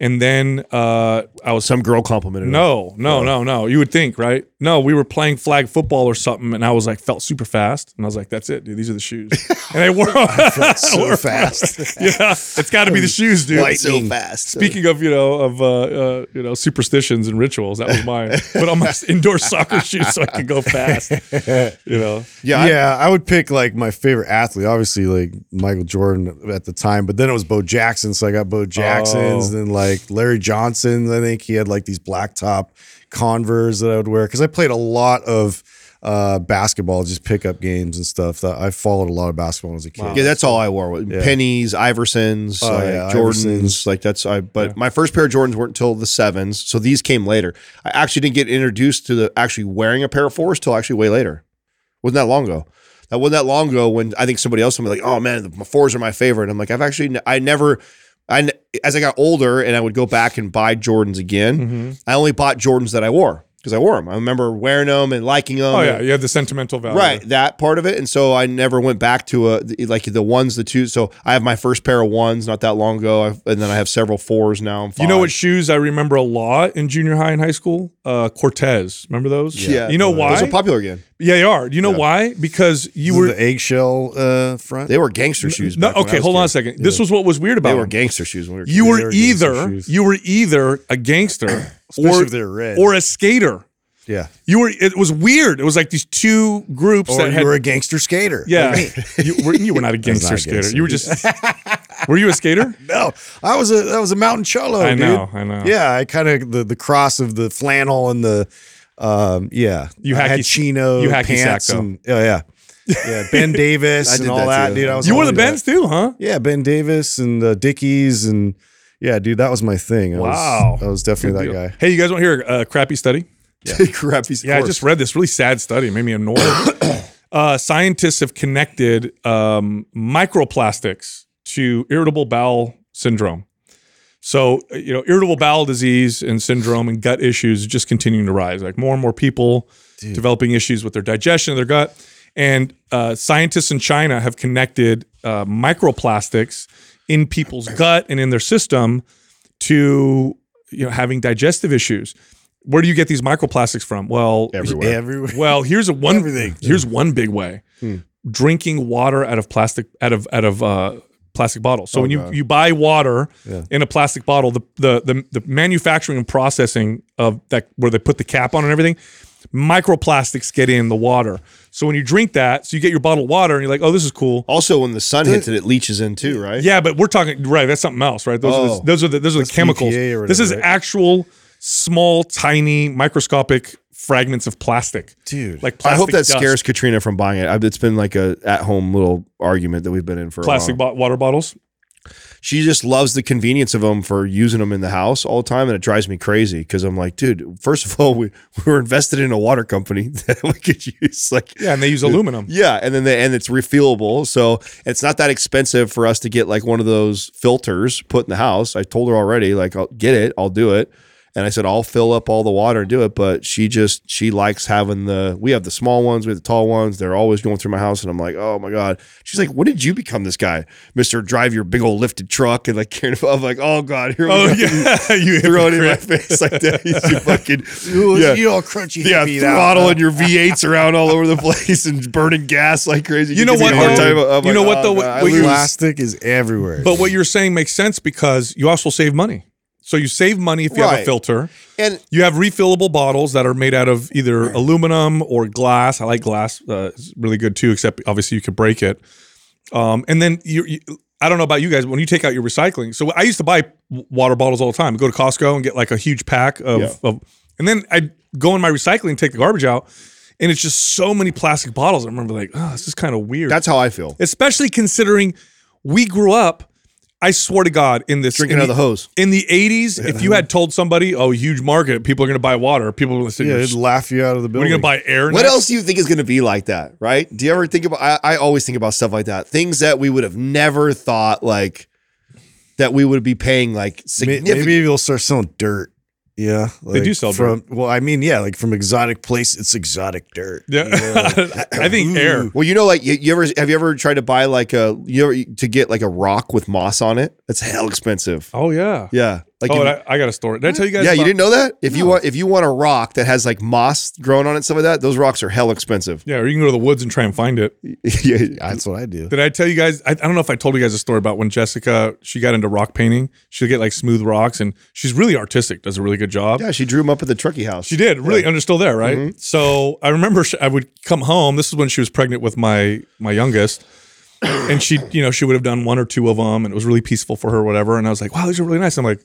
and then uh, I was some girl complimented. them. no, no, no, no. You would think, right? No, we were playing flag football or something, and I was like, felt super fast, and I was like, "That's it, dude. These are the shoes." And [LAUGHS] I wore So [LAUGHS] fast. [LAUGHS] yeah, it's got to be the shoes, dude. so fast. Speaking of, you know, of uh, uh, you know, superstitions and rituals, that was mine. Put on my indoor soccer shoes so I could go fast. You know, yeah, yeah, I would pick like my favorite athlete, obviously like Michael Jordan at the time, but then it was Bo Jackson, so I got Bo Jackson's, Oh. then like Larry Johnson. I think he had like these black top Converse that I would wear because I played a lot of uh, basketball, just pickup games and stuff. That I followed a lot of basketball as a kid. Yeah, that's all I wore. Pennies, Iversons, Oh, like yeah, Jordans. Iversons. Like that's I. But my first pair of Jordans weren't until the sevens, so these came later. I actually didn't get introduced to the actually wearing a pair of fours till actually way later. Wasn't that long ago? That wasn't that long ago when I think somebody else told me like, "Oh man, the fours are my favorite." I'm like, I've actually I never. I n- as I got older and I would go back and buy Jordans again. Mm-hmm. I only bought Jordans that I wore because I wore them. I remember wearing them and liking them. oh and- yeah, you had the sentimental value, Right, that part of it, and so I never went back to a like the ones, the twos. So I have my first pair of ones not that long ago, I've, and then I have several fours now. and You know what shoes I remember a lot in junior high and high school? Uh, Cortez. Remember those? Yeah. You know why? Those are popular again. Yeah, they are. You know why? Because you You were the eggshell uh, front. They were gangster shoes. No, back when I okay, was hold on a kid. second. This was what was weird about They were them. gangster shoes. When we were You kids. were They were gangster either shoes. you were either a gangster [CLEARS THROAT] Especially or if they were red. or a skater. Yeah. You were. It was weird. It was like these two groups Or that you had. were a gangster skater. yeah, Like [LAUGHS] you, were, you were not a [LAUGHS] gangster not a skater. gangster. You were just. [LAUGHS] were you a skater? No, I was a I was a mountain cholo. I dude. know, I know. Yeah, I kind of the the cross of the flannel and the um yeah. You I had hacky- chino you hacky sack, pants though. and oh yeah. Yeah, Ben [LAUGHS] Davis I and all that that, too. dude. I was You all wore the Bens that. Too, huh? Yeah, Ben Davis and uh, Dickies and yeah, dude, that was my thing. I Wow. was, I was definitely that deal. guy. Hey, you guys want to hear a crappy study? [LAUGHS] Yeah, Crappy. Yeah, I just read this really sad study. It made me annoyed. [COUGHS] uh, scientists have connected um, microplastics to irritable bowel syndrome. So, uh, you know, irritable bowel disease and syndrome and gut issues just continuing to rise. Like more and more people developing issues with their digestion of their gut. And uh, scientists in China have connected uh, microplastics in people's gut and in their system to you know having digestive issues. Where do you get these microplastics from? Well, everywhere. Everywhere. well, here's a one. Everything. Here's one big way: Hmm. drinking water out of plastic out of out of uh, plastic bottles. So Oh, when you God. you buy water Yeah. in a plastic bottle, the, the the the manufacturing and processing of that where they put the cap on and everything, microplastics get in the water. So when you drink that, so you get your bottled water and you're like, oh, this is cool. Also, when the sun hits it, it leaches in too, right? Yeah, but we're talking right. That's something else, right? Those are Oh. the, those are the those are the chemicals. This is right? actual small, tiny, microscopic fragments of plastic, Dude. like I hope that dust. scares Katrina from buying it. It's been like a at home little argument that we've been in for a plastic while. bo- water bottles. She just loves the convenience of them for using them in the house all the time, and it drives me crazy because I'm like, dude. First of all, we [LAUGHS] we were invested in a water company [LAUGHS] that we could use. Like, Yeah, and they use aluminum. yeah, and then they, and it's refillable, so it's not that expensive for us to get like one of those filters put in the house. I told her already, like, I'll get it, I'll do it. And I said, I'll fill up all the water and do it. But she just, she likes having the, we have the small ones, we have the tall ones. They're always going through my house. And I'm like, oh my God. She's like, when did you become this guy? Mr. Drive your big old lifted truck and like carrying, I'm like, oh God, here we Oh go. yeah, [LAUGHS] you Throw it in my face like that. You [LAUGHS] fucking, you, yeah. you all crunchy. Yeah, hippie out, throttling [LAUGHS] your V8s around all over the place and burning gas like crazy. You know what, a hard though? time. I'm You know what, oh, though? God, I What. Plastic is everywhere. But what you're saying makes sense because you also save money. So you save money if you have a Right. filter. And You have refillable bottles that are made out of either [CLEARS THROAT] aluminum or glass. I like glass; uh, it's really good too. Except obviously you could break it. Um, and then you, you, I don't know about you guys. but When you take out your recycling, so I used to buy w- water bottles all the time. Go to Costco and get like a huge pack of, Yeah. of and then I go in my recycling, and take the garbage out, and it's just so many plastic bottles. I remember like, oh, this is kind of weird. that's how I feel. especially considering we grew up. I swear to God, in this Drinking in out of the hose. in the 80s, if you had told somebody, oh, huge market, people are going to buy water, people would say, yeah, "You're it'd laugh you out of the building what are going to buy air? What next?" else do you think is going to be like that? Right? Do you ever think about? I, I always think about stuff like that. Things that we would have never thought like that we would be paying like significant. Maybe they'll start selling dirt. Yeah, They do sell from. Well, I mean, yeah, like from exotic place, it's exotic dirt. Yeah, [LAUGHS] I think air. well, you know, like you, you ever have you ever tried to buy like a you ever to get like a rock with moss on it? That's hell expensive. Oh yeah. Yeah, like oh, if- I, I got a story. Did I tell you guys? yeah, you didn't know that. If you want, if you want a rock that has like moss growing on it, some of that, those rocks are hell expensive. Yeah, or you can go to the woods and try and find it. [LAUGHS] yeah, That's what I do. Did I tell you guys? I, I don't know if I told you guys a story about when Jessica she got into rock painting. She'll get like smooth rocks, and she's really artistic. Does a really good job. yeah, she drew them up at the Truckee house. She did really, and they're still there, right? Mm-hmm. So I remember sh I would come home. This is when she was pregnant with my my youngest, and she, you know, she would have done one or two of them, and it was really peaceful for her, whatever. And I was like, wow, these are really nice. I'm like,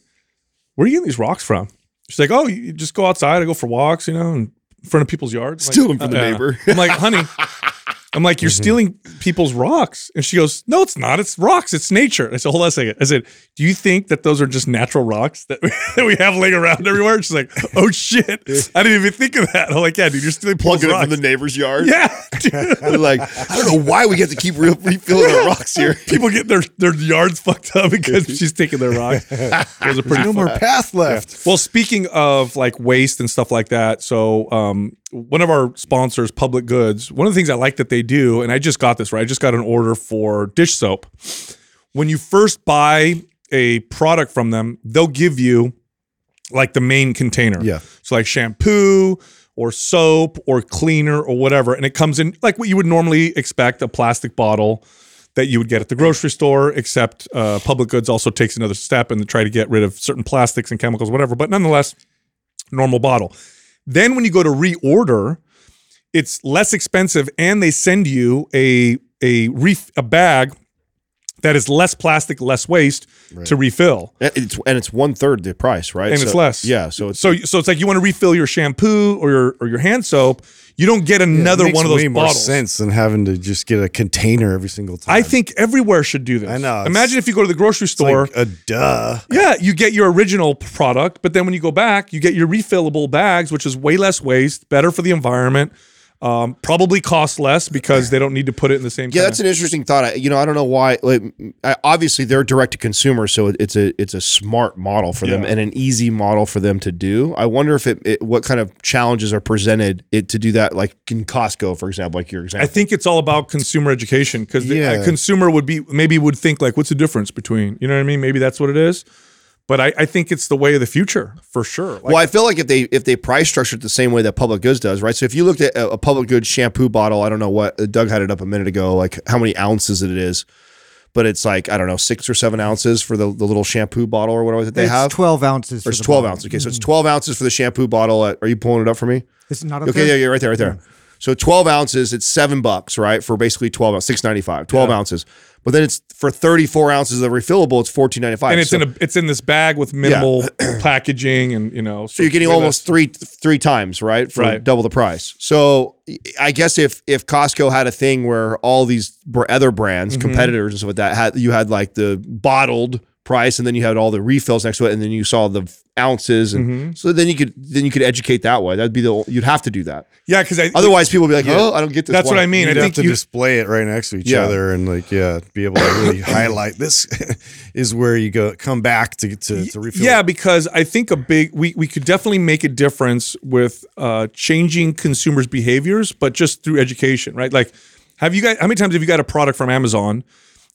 where are you getting these rocks from? She's like, oh, you just go outside. I go for walks, you know, in front of people's yards. I'm Steal like, them from the "Uh-uh." neighbor. I'm like, honey. [LAUGHS] I'm like, you're stealing people's rocks. And she goes, No, it's not. It's rocks. It's nature. I said, Hold on a second. I said, Do you think that those are just natural rocks that we, [LAUGHS] that we have laying around everywhere? And she's like, Oh shit. I didn't even think of that. I'm like, Yeah, dude, you're stealing plugging it from the neighbor's yard. yeah. [LAUGHS] like, I don't know why we get to keep re- refilling our rocks here. [LAUGHS] People get their, their yards fucked up because she's taking their rocks. There's are pretty no more path left. Well, speaking of like waste and stuff like that, so um, one of our sponsors, Public Goods, one of the things I like that they do, and I just got this right, I just got an order for dish soap. When you first buy a product from them, they'll give you like the main container. Yeah. So like shampoo or soap or cleaner or whatever, and it comes in like what you would normally expect a plastic bottle that you would get at the grocery store, except uh, Public Goods also takes another step and try to get rid of certain plastics and chemicals, whatever. But nonetheless, normal bottle. Then when you go to reorder, it's less expensive, and they send you a a ref, a bag that is less plastic, less waste to refill. And it's and it's one third the price, right? And it's less. Yeah, so it's So so it's like you want to refill your shampoo or your or your hand soap, you don't get It another makes one of those way more sense than having to just get a container every single time. I think everywhere should do this. I know, Imagine if you go to the grocery It's store. like a duh. yeah, you get your original product, but then when you go back, you get your refillable bags, which is way less waste, better for the environment, um, probably cost less because they don't need to put it in the same. Yeah, that's an interesting thought. I, you know, I don't know why. Like, I- obviously, they're direct to consumer, so it- it's a it's a smart model for them and an easy model for them to do. I wonder if it, it what kind of challenges are presented it to do that, like in Costco, for example, like your example. I think it's all about consumer education because the Yeah. a consumer would be maybe would think like, what's the difference between you know what I mean? Maybe that's what it is. But I, I think it's the way of the future for sure. Like, well, I feel like if they if they price structure it the same way that public goods does, right? So if you looked at a, a public goods shampoo bottle, I don't know what Doug had it up a minute ago, like how many ounces it is, but it's like I don't know six or seven ounces for the, the little shampoo bottle or whatever that they it's have. 12 ounces. Or it's 12 bottle. ounces. Okay, so it's mm-hmm. 12 ounces for the shampoo bottle. At, are you pulling it up for me? It's not up Okay, yeah, there? yeah, right there, right there. So 12 ounces, it's seven bucks, right? For basically 12 ounces, 695, 12 ounces. But then it's for 34 ounces of refillable, it's 1495. and it's so, in a it's in this bag with minimal [CLEARS THROAT] packaging and you know. so you're getting almost three three times, right? For Right. double the price. So I guess if if Costco had a thing where all these other brands, Mm-hmm. competitors and stuff like that, had you had like the bottled price and then you had all the refills next to it and then you saw the ounces and Mm-hmm. so then you could then you could educate that way. That'd be the you'd have to do that. yeah, because Otherwise people would be like, "Oh, I don't get this." That's what I mean. You'd I have think to you, display it right next to each Yeah. other and like yeah, be able to really [COUGHS] highlight this [LAUGHS] is where you go come back to to, to refill. Yeah, it. because I think a big we we could definitely make a difference with uh, changing consumers' behaviors, but just through education, right? Like, have you guys? How many times have you got a product from Amazon,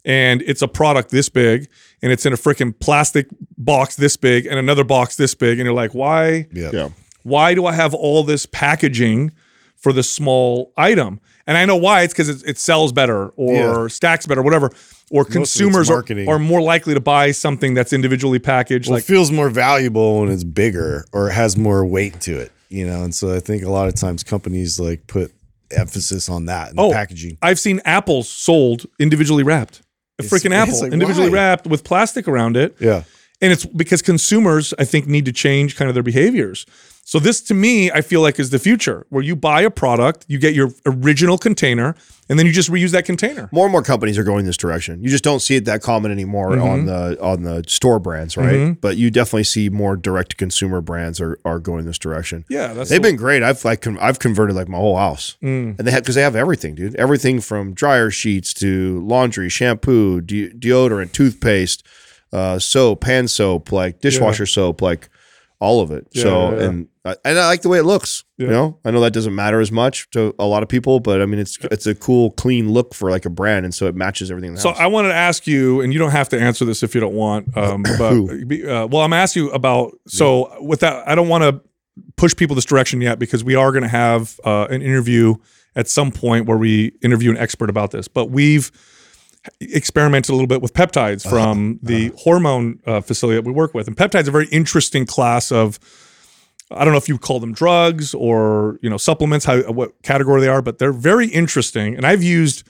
and it's a product this big, and it's in a freaking plastic box this big, and another box this big, and you're like, why? yeah. Yeah. Why do I have all this packaging for this small item? And I know why. It's because it, it sells better or Yeah. stacks better, whatever. Or it's consumers are, are more likely to buy something that's individually packaged. Well, like it feels more valuable when it's bigger or it has more weight to it, you know. And so I think a lot of times companies like put emphasis on that in Oh, the packaging. I've seen apples sold individually wrapped. A freaking it's apple like, individually why? wrapped with plastic around it. Yeah. And it's because consumers, I think, need to change kind of their behaviors. So this to me, I feel like is the future where you buy a product, you get your original container, and then you just reuse that container. more and more companies are going this direction. You just don't see it that common anymore Mm-hmm. on the on the store brands, right? But you definitely see more direct to consumer brands are, are going this direction. Yeah, that's They've the- been great. I've like con- I've converted like my whole house, Mm. and they have because they have everything, dude. Everything from dryer sheets to laundry, shampoo, de- deodorant, toothpaste, uh, soap, hand soap, like dishwasher soap, like all of it. so Yeah, yeah, yeah. and I, and I like the way it looks. You know, I know that doesn't matter as much to a lot of people, but I mean, it's it's a cool, clean look for like a brand, and so it matches everything. In the So house. I wanted to ask you, and you don't have to answer this if you don't want. Um, [COUGHS] but uh, well, I'm asking you about. So with that, I don't want to push people this direction yet because we are going to have uh, an interview at some point where we interview an expert about this. But we've experimented a little bit with peptides from the hormone uh, facility that we work with, and peptides are a very interesting class of. I don't know if you call them drugs or you know supplements, how what category they are, but they're very interesting. And I've used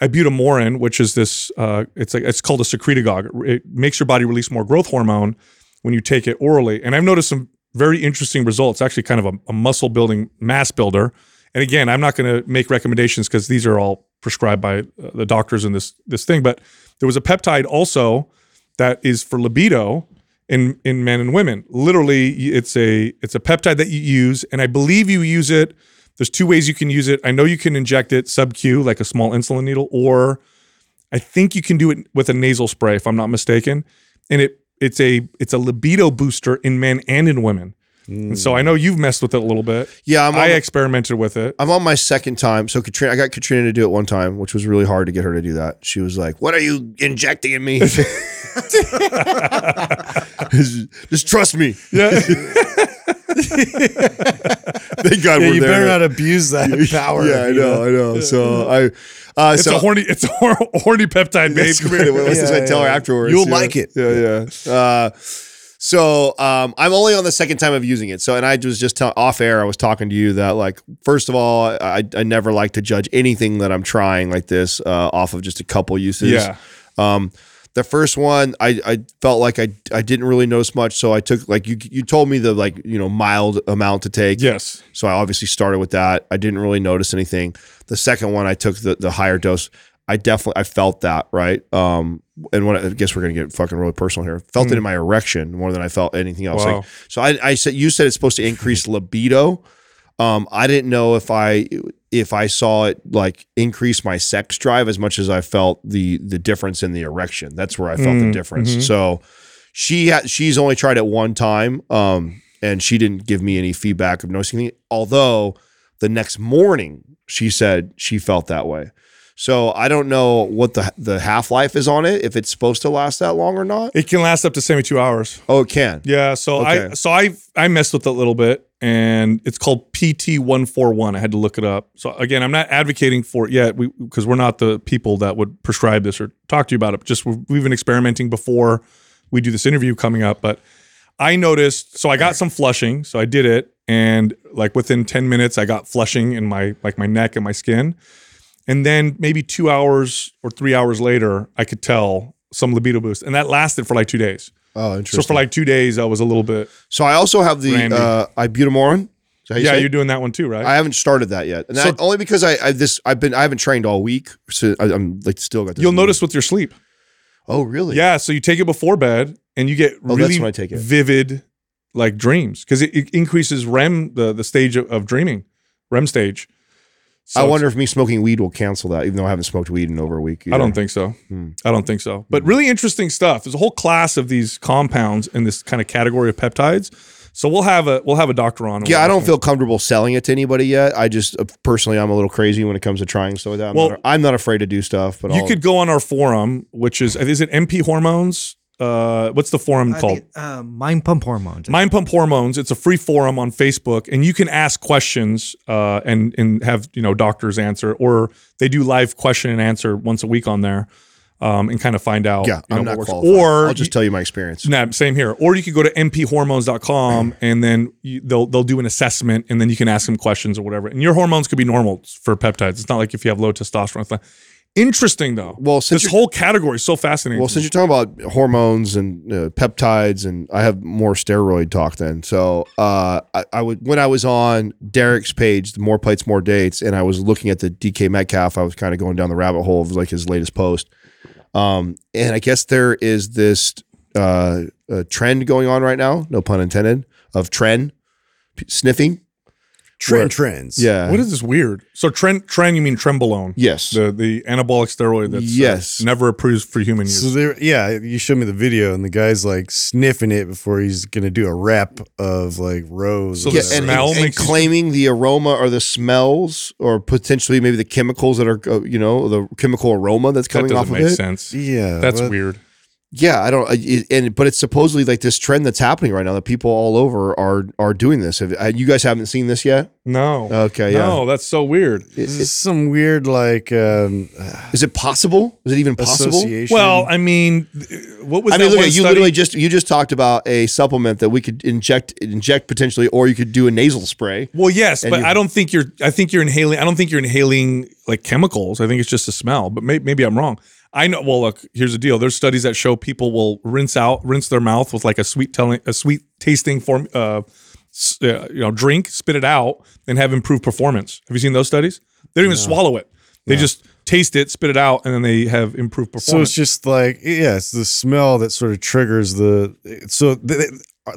ibutamoren, which is this, uh, it's like it's called a secretagogue. It makes your body release more growth hormone when you take it orally. And I've noticed some very interesting results. Actually, kind of a, a muscle building mass builder. And again, I'm not going to make recommendations because these are all prescribed by uh, the doctors in this this thing. But there was a peptide also that is for libido in in men and women. Literally, it's a it's a peptide that you use, and I believe you use it. There's two ways you can use it. I know you can inject it sub Q, like a small insulin needle, or I think you can do it with a nasal spray, if I'm not mistaken. And it it's a it's a libido booster in men and in women. And so I know you've messed with it a little bit. yeah, I'm I on, experimented with it. I'm on my second time. So Katrina, I got Katrina to do it one time, which was really hard to get her to do that. She was like, "What are you injecting in me? [LAUGHS] [LAUGHS] Just trust me." Yeah. [LAUGHS] Thank God Yeah, we're you there. better not abuse that power. yeah, I know, I know. So I, uh, It's so a horny it's a horny peptide, babe. That's great. What's this I tell her afterwards? You'll Yeah. like it. Yeah, yeah. Uh, So um, I'm only on the second time of using it. So, and I was just tell- off air. I was talking to you that, like, first of all, I, I never like to judge anything that I'm trying like this uh, off of just a couple uses. Yeah. Um, the first one, I, I felt like I, I didn't really notice much, so I took like you you told me the like you know mild amount to take. Yes. So I obviously started with that. I didn't really notice anything. The second one, I took the the higher dose. I definitely I felt that right. Um, and when I guess we're gonna get fucking really personal here. Felt it in my erection more than I felt anything else. Wow. Like so, I I said you said it's supposed to increase [LAUGHS] libido. Um, I didn't know if I if I saw it like increase my sex drive as much as I felt the the difference in the erection. That's where I felt the Mm, difference. mhm. So she had she's only tried it one time, um, and she didn't give me any feedback of noticing anything. Although the next morning she said she felt that way. So I don't know what the the half life is on it, if it's supposed to last that long or not. It can last up to 72 hours. Oh, it can. Yeah, so I so I I messed with it a little bit and it's called PT141. I had to look it up. So again, I'm not advocating for it yet because we're not the people that would prescribe this or talk to you about it. Just we've, we've been experimenting before we do this interview coming up, but I noticed so I got some flushing, so I did it and like within 10 minutes I got flushing in my like my neck and my skin. And then maybe 2 hours or 3 hours later, I could tell some libido boost and that lasted for like 2 days. Oh, interesting. So for like two days, I was a little bit. So I also have the Randy. uh, ibutamoren. Is that how you Yeah, you're doing that one too, right? I haven't started that yet, and So- that, only because I, I this I've been I haven't trained all week, so I, I'm like still got. This You'll notice with your sleep. Oh, really? Yeah, so you take it before bed, and you get Oh, really I take it. vivid, like dreams, because it, it increases REM, the the stage of, of dreaming, REM stage. So I wonder if me smoking weed will cancel that, even though I haven't smoked weed in over a week. I don't think so. Hmm. I don't think so. But really interesting stuff. There's a whole class of these compounds in this kind of category of peptides. So we'll have a we'll have a doctor on. Yeah, I don't feel comfortable selling it to anybody yet. I just uh, personally, I'm a little crazy when it comes to trying stuff like that. I'm, Well- not, I'm not afraid to do stuff, but You I'll- could go on our forum, which is is it MP Hormones? Uh, what's the forum I called? think, uh, mind pump hormones. Mind Pump Hormones. It's a free forum on Facebook, and you can ask questions uh, and and have you know doctors answer, or they do live question and answer once a week on there, um, and kind of find out. yeah, you know, I'm not works. qualified. Or I'll just tell you my experience. Nah, same here. Or you could go to mphormones.com [CLEARS THROAT] and then you, they'll they'll do an assessment and then you can ask them questions or whatever. And your hormones could be normal for peptides. It's not like if you have low testosterone. Interesting though. Well, since this whole category is so fascinating. Well, since you're talking about hormones and uh, peptides, and I have more steroid talk then. So uh, I, I would when I was on Derek's page, the more plates, more dates, and I was looking at the DK Metcalf. I was kind of going down the rabbit hole of like his latest post. Um, and I guess there is this uh, uh, trend going on right now, no pun intended, of trend p- sniffing. Trend Where- trends. Yeah. what is this weird? So trend trend you mean trenbolone? Yes. The the anabolic steroid that's uh, Yes. never approved for human use. So there, yeah, you showed me the video, and the guy's like sniffing it before he's gonna do a rep of like rows. So the yeah, and, smell and, and claiming the aroma or the smells or potentially maybe the chemicals that are uh, you know the chemical aroma that's that coming doesn't off of make it. sense. yeah, That's but- weird. Yeah, I don't. It, and but it's supposedly like this trend that's happening right now that people all over are are doing this. Have, uh, you guys haven't seen this yet? No. Okay, yeah. No, that's so weird. This is some weird like um, Is it possible? Is it even possible? Well, I mean, what was I that mean, look at you. study? Literally, just you just talked about a supplement that we could inject inject potentially, or you could do a nasal spray. Well, yes, but I don't think you're. I think you're inhaling. I don't think you're inhaling like chemicals. I think it's just a smell. But may, maybe I'm wrong. I know. Well, look. Here's the deal. There's studies that show people will rinse out, rinse their mouth with like a sweet telling, a sweet tasting form, uh, uh, you know, drink, spit it out, and have improved performance. Have you seen those studies? They don't even swallow it. They just taste it, spit it out, and then they have improved performance. so it's just like yeah, it's the smell that sort of triggers the. So they,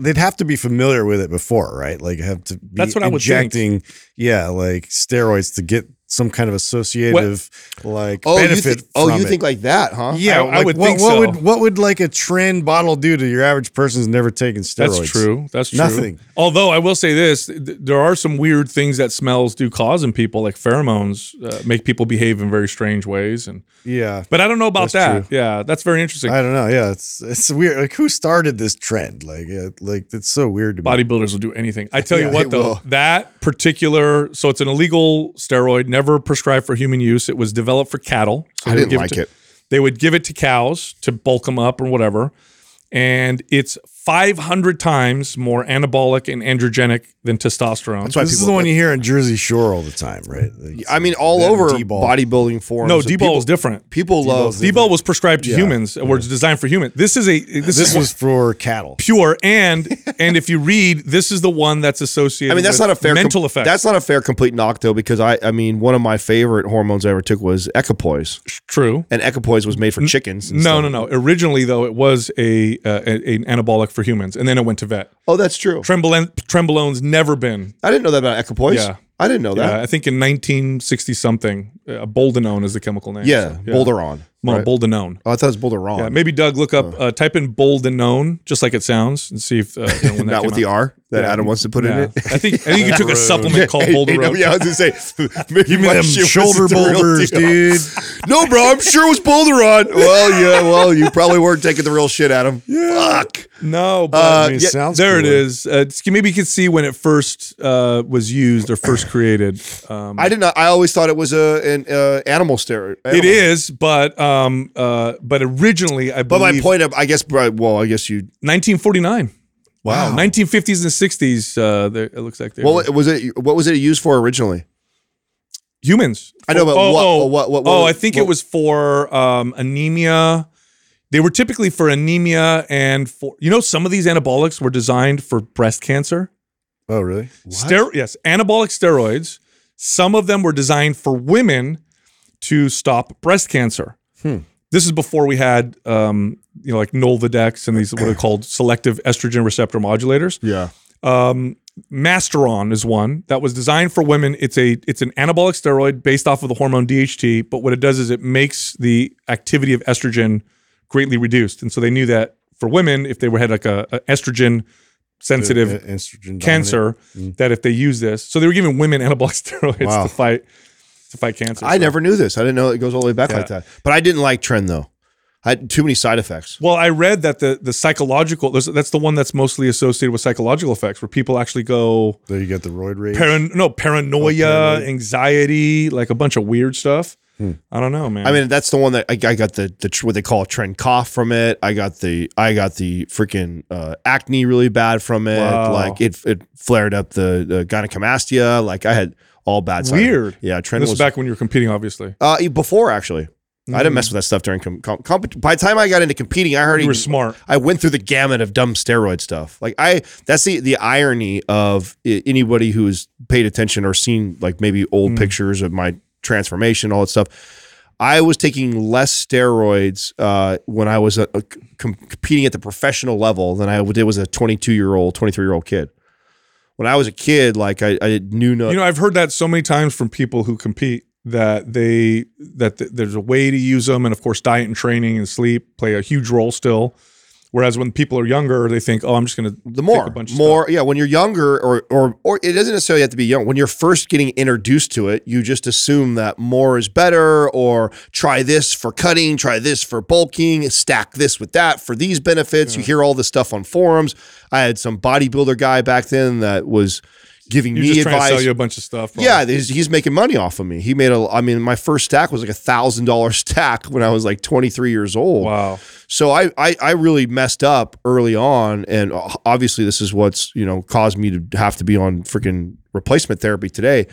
they'd have to be familiar with it before, right? Like have to. Be That's what I would think. injecting, Yeah, like steroids to get some kind of associative like Oh, you benefit. think? Oh, you it. think like that, huh? Yeah, I- I would what, think what so. would what would like a tren bottle do to your average person who's never taken steroids? That's true. That's true. Nothing. Although I will say this, th- there are some weird things that smells do cause in people, like pheromones, uh, make people behave in very strange ways. And Yeah. but I don't know about that. Yeah, that's very interesting. I don't know. Yeah, it's it's weird. Like who started this trend? Like like it's so weird to me. Bodybuilders will do anything. I tell [LAUGHS] Yeah, you what, though, will. that particular so it's an illegal steroid, never prescribed for human use. It was developed for cattle. So I they would didn't give like to- it. They would give it to cows to bulk them up or whatever. And it's 500 times more anabolic and androgenic than testosterone. That's why This is the one you hear on Jersey Shore all the time, right? Like, I mean, all over D-bol. bodybuilding forums. no, and D-bol is different. People love. D-bol was prescribed to Yeah. humans, or was designed for humans. This is a this, This is was for cattle. pure and [LAUGHS] and if you read, this is the one that's associated. I mean, that's with not a fair mental com- effect. That's not a fair complete knock though, because I, I mean, one of my favorite hormones I ever took was equipoise, true. and equipoise was made for chickens. and No, stuff. no, no. Originally, though, it was a, uh, a an anabolic for humans, and then it went to vet. Oh, that's true. Trenbolone, trenbolone's never been. I didn't know that about equipoise. Yeah. I didn't know Yeah, that. I think in 1960 something, uh, boldenone is the chemical name. Yeah, So, Boulderon. Well, right? boldenone. oh, I thought it was Boulderon. Yeah, maybe Doug look up, uh, type in boldenone, just like it sounds, and see if uh, you know, when that Not came with the. R that Yeah. Adam wants to put in it. I think I think you took a supplement called Hey, hey, Bolderone. no, yeah, I was gonna say, [LAUGHS] Give me them shoulder boulders, dude. no, bro, I'm sure it was Boulderon. Well, yeah, well, you probably weren't taking the real shit, Adam. Fuck. No, but Uh, I mean, it yeah, sounds there it cooler. is. Uh, it's- maybe you can see when it first uh, was used or first created. Um, I did not. I always thought it was a an uh, animal steroid. it animal. is, but um, uh, but originally, I But my point, of, I guess, well, I guess you. 1949. Wow. 1950s and 60s. Uh, there- it looks like they were What was it? What was it used for originally? humans. I know, but oh, what- oh, what- what- oh, I think what- it was for um, anemia. They were typically for anemia and for you know some of these anabolics were designed for breast cancer. Oh, really? Stero- yes, anabolic steroids. Some of them were designed for women to stop breast cancer. Hmm. This is before we had, um, you know, like Nolvadex and these what are called selective estrogen receptor modulators. Yeah. Um, Masteron is one that was designed for women. It's a it's an anabolic steroid based off of the hormone DHT, but what it does is it makes the activity of estrogen greatly reduced. And so they knew that for women, if they were had like a, a estrogen sensitive estrogen cancer that if they use this. So they were giving women [LAUGHS] anabolic steroids Wow. to fight to fight cancer. I So- never knew this. I didn't know it goes all the way back Yeah. like that. But I didn't like Trend though. I had too many side effects. Well, I read that the the psychological that's the one that's mostly associated with psychological effects, where people actually go There you get the roid rage. paran- no paranoia, paranoid. anxiety, like a bunch of weird stuff. I don't know, man. I mean, that's the one that I, I got the the what they call a tren cough from it. I got the I got the freaking uh, acne really bad from it. Wow. Like it it flared up the, the gynecomastia. Like I had all bad. side Weird. Yeah, trend this was was back when you were competing, obviously. uh, before actually. I didn't mess with that stuff during com- com- comp- By the time I got into competing, I already You were smart. I went through the gamut of dumb steroid stuff. Like I, that's the the irony of anybody who's paid attention or seen like maybe old pictures of my transformation, all that stuff. I was taking less steroids uh, when I was uh, com- competing at the professional level than I did was a 22 year old, 23 year old kid. When I was a kid, like I, I knew no. You know, I've heard that so many times from people who compete that they that th- there's a way to use them, and of course, diet and training and sleep play a huge role still. Whereas when people are younger, they think, "Oh, I'm just going to the more, a bunch more, yeah. When you're younger, or or or it doesn't necessarily have to be young. When you're first getting introduced to it, you just assume that more is better, or try this for cutting, try this for bulking, stack this with that for these benefits. You hear all this stuff on forums. I had some bodybuilder guy back then that was giving You're me just trying to advice. sell you a bunch of stuff. Yeah, he's, he's making money off of me. He made a. I mean, my first stack was like a thousand dollar [LAUGHS] stack when I was like 23 years old. Wow. So I, I I really messed up early on, and obviously this is what's you know caused me to have to be on freaking replacement therapy today.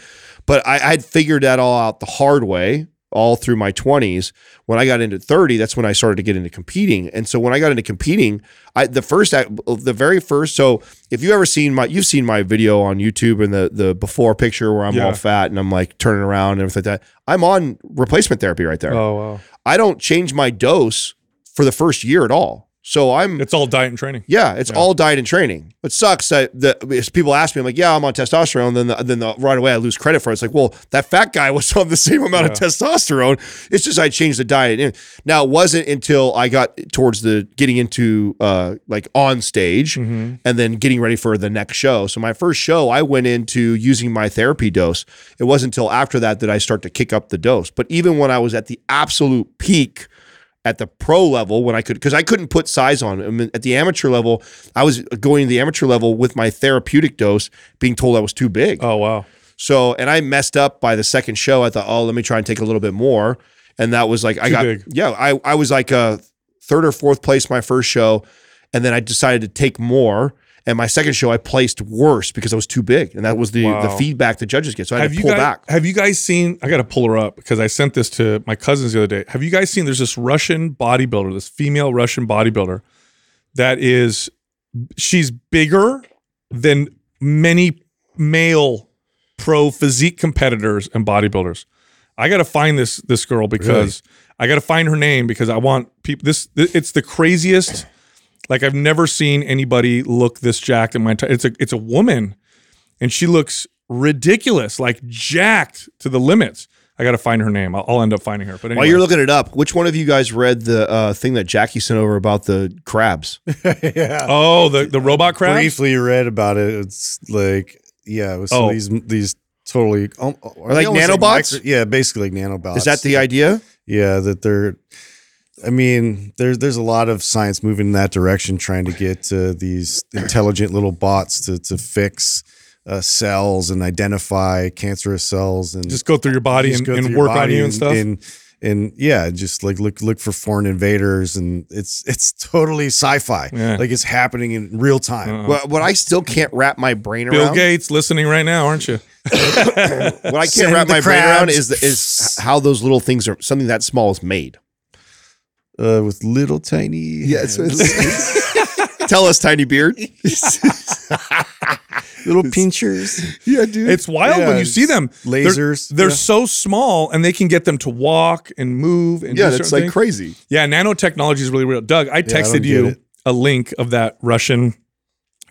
But I, had figured that all out the hard way all through my 20s. When I got into 30, that's when I started to get into competing. And so when I got into competing, I the first uh, the very first. So if you ever seen my, you've seen my video on YouTube and the the before picture where I'm Yeah. all fat and I'm like turning around and everything like that. I'm on replacement therapy right there. Oh wow. I don't change my dose for the first year at all. So I'm It's all diet and training. yeah, it's all diet and training. It sucks that the people ask me, I'm like, yeah, I'm on testosterone. Then the, then the, right away I lose credit for it. It's like, well, that fat guy [LAUGHS] was on the same amount of testosterone. It's just I changed the diet. Now it wasn't until I got towards the getting into uh like on stage and then getting ready for the next show. So my first show, I went into using my therapy dose. It wasn't until after that that I start to kick up the dose. But even when I was at the absolute peak at the pro level when I could because I couldn't put size on. I mean, at the amateur level, I was going to the amateur level with my therapeutic dose, being told I was too big. Oh wow. So, and I messed up by the second show. I thought, oh, let me try and take a little bit more, and that was like I Too got big. yeah. I I was like a third or fourth place my first show, and then I decided to take more. And my second show, I placed worse because I was too big, and that was the the feedback the judges get. So I had have to you pull guys, back. Have you guys seen? I got to pull her up because I sent this to my cousins the other day. Have you guys seen? There's this Russian bodybuilder, this female Russian bodybuilder, that is, she's bigger than many male pro physique competitors and bodybuilders. I got to find this this girl because I got to find her name because I want people. This it's the craziest. Like I've never seen anybody look this jacked in my entire. It's a it's a woman and she looks ridiculous, like jacked to the limits. I got to find her name. I'll, I'll end up finding her. But anyway, While you're looking it up, which one of you guys read the uh, thing that Jackie sent over about the crabs? [LAUGHS] yeah. oh, the the robot crab. Briefly read about it. It's like yeah, it was some Oh. of these these totally um, are like they almost nanobots? micro- yeah, basically like nanobots. Is that the idea? Yeah, that they're. I mean, there's there's a lot of science moving in that direction, trying to get uh, these intelligent little bots to to fix uh, cells and identify cancerous cells and Just go through your body and, and through your work on you and stuff. And, and yeah, just like look look for foreign invaders, and it's it's totally sci-fi. Yeah. Like it's happening in real time. Uh-uh. What, what I still can't wrap my brain Bill around. Bill Gates listening right now, aren't you? [LAUGHS] What I can't Send wrap the my brain around is is how those little things are something that small is made. Uh, with little tiny hands. [LAUGHS] Tell us, Tiny Beard. [LAUGHS] [LAUGHS] little pinchers. yeah, dude. It's wild Yeah, when you see them. They're- lasers. They're, Yeah. so small, and they can get them to walk and move. And yeah, do that's certain like things. crazy. Yeah, nanotechnology is really real. Doug, I I don't texted get you it. a link of that Russian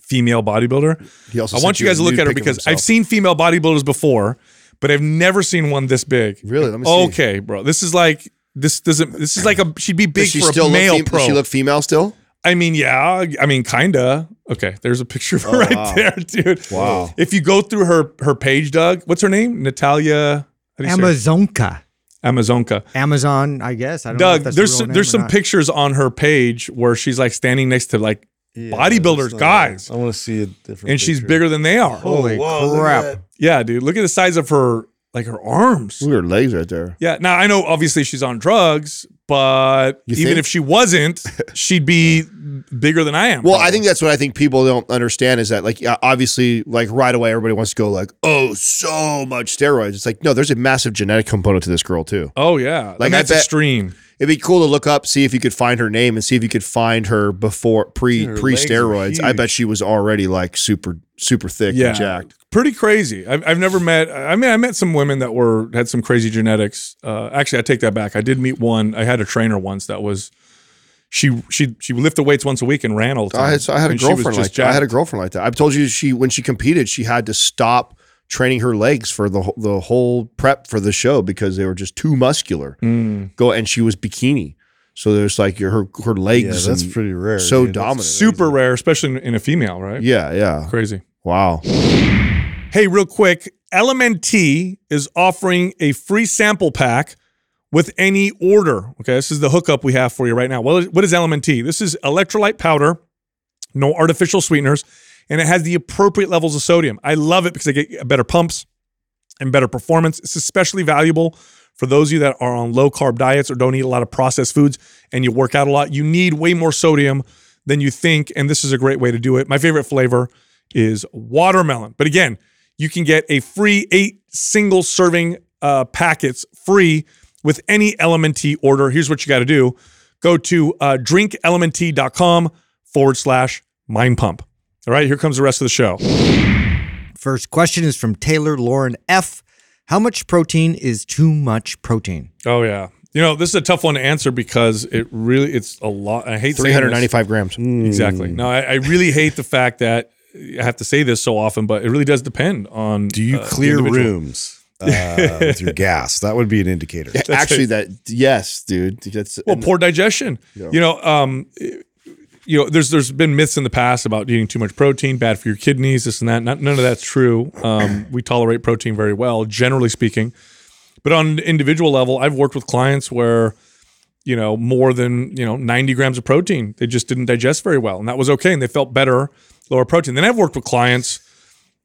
female bodybuilder. He also I sent want you guys a to look nude at her pic of because I've himself. seen female bodybuilders before, but I've never seen one this big. Really? Let me see. Okay, bro. This is like this doesn't. This is like a. She'd be big Does she for still a male look fem- pro. Does she look female still? I mean, yeah. I mean, kinda. Okay, there's a picture of her oh, right wow. there, dude. Wow. If you go through her her page, Doug, what's her name? Natalia. How do you say her? Amazonka. Amazonka. Amazon, I guess. I don't know Doug, there's some, there's some not. pictures on her page where she's like standing next to like bodybuilders, guys, I want to see a different. and she's bigger than they are. Holy whoa, crap. Yeah, dude. Look at the size of her, like her arms. Look at her legs right there. Yeah. Now I know obviously she's on drugs, but You even think? if she wasn't, [LAUGHS] she'd be bigger than I am. Well, I think that's what I think people don't understand is that like obviously like right away everybody wants to go like oh so much steroids. It's like no, there's a massive genetic component to this girl too. Oh yeah. Like, Like I that's bet- extreme. It'd be cool to look up, see if you could find her name, and see if you could find her before pre Dude, pre steroids. I bet she was already like super super thick Yeah. and jacked. Pretty crazy. I've, I've never met. I mean, I met some women that were had some crazy genetics. Uh, actually, I take that back. I did meet one. I had a trainer once that was. She she she lifted weights once a week and ran all the time. I had, so I had a And she was girlfriend like that. I had a girlfriend like that. I've told you she when she competed, she had to stop training her legs for the the whole prep for the show because they were just too muscular. Mm. Go and she was bikini, so there's like your her her Yeah, legs. that's and- pretty rare. so dude. Dominant. Super rare, especially in, in a female, right? Yeah, yeah. Crazy. Wow. Hey, real quick, LMNT is offering a free sample pack with any order. Okay, this is the hookup we have for you right now. What is, what is LMNT? This is electrolyte powder, no artificial sweeteners, and it has the appropriate levels of sodium. I love it because I get better pumps and better performance. It's especially valuable for those of you that are on low carb diets or don't eat a lot of processed foods and you work out a lot. You need way more sodium than you think, and this is a great way to do it. My favorite flavor is watermelon. But again, you can get a free eight single serving uh, packets free with any LMNT order. Here's what you got to do go to uh, drinklmnt.com forward slash mind pump. All right, here comes the rest of the show. First question is from Taylor Lauren F. How much protein is too much protein? Oh, yeah. You know, this is a tough one to answer because it really, it's a lot. I hate Three saying hundred this. ninety five grams. Exactly. No, I, I really hate the fact that I have to say this so often, but it really does depend on. Do you uh, clear individual. rooms uh, with your [LAUGHS] gas? That would be an indicator. Actually, that yes, dude. That's Well, poor digestion. You know, um, you know, there's there's been myths in the past about eating too much protein, bad for your kidneys, this and that. Not, none of that's true. Um, [CLEARS THROAT] we tolerate protein very well, generally speaking. But on an individual level, I've worked with clients where, you know, more than you know 90 grams of protein, they just didn't digest very well, and that was okay, and they felt better, lower protein. Then I've worked with clients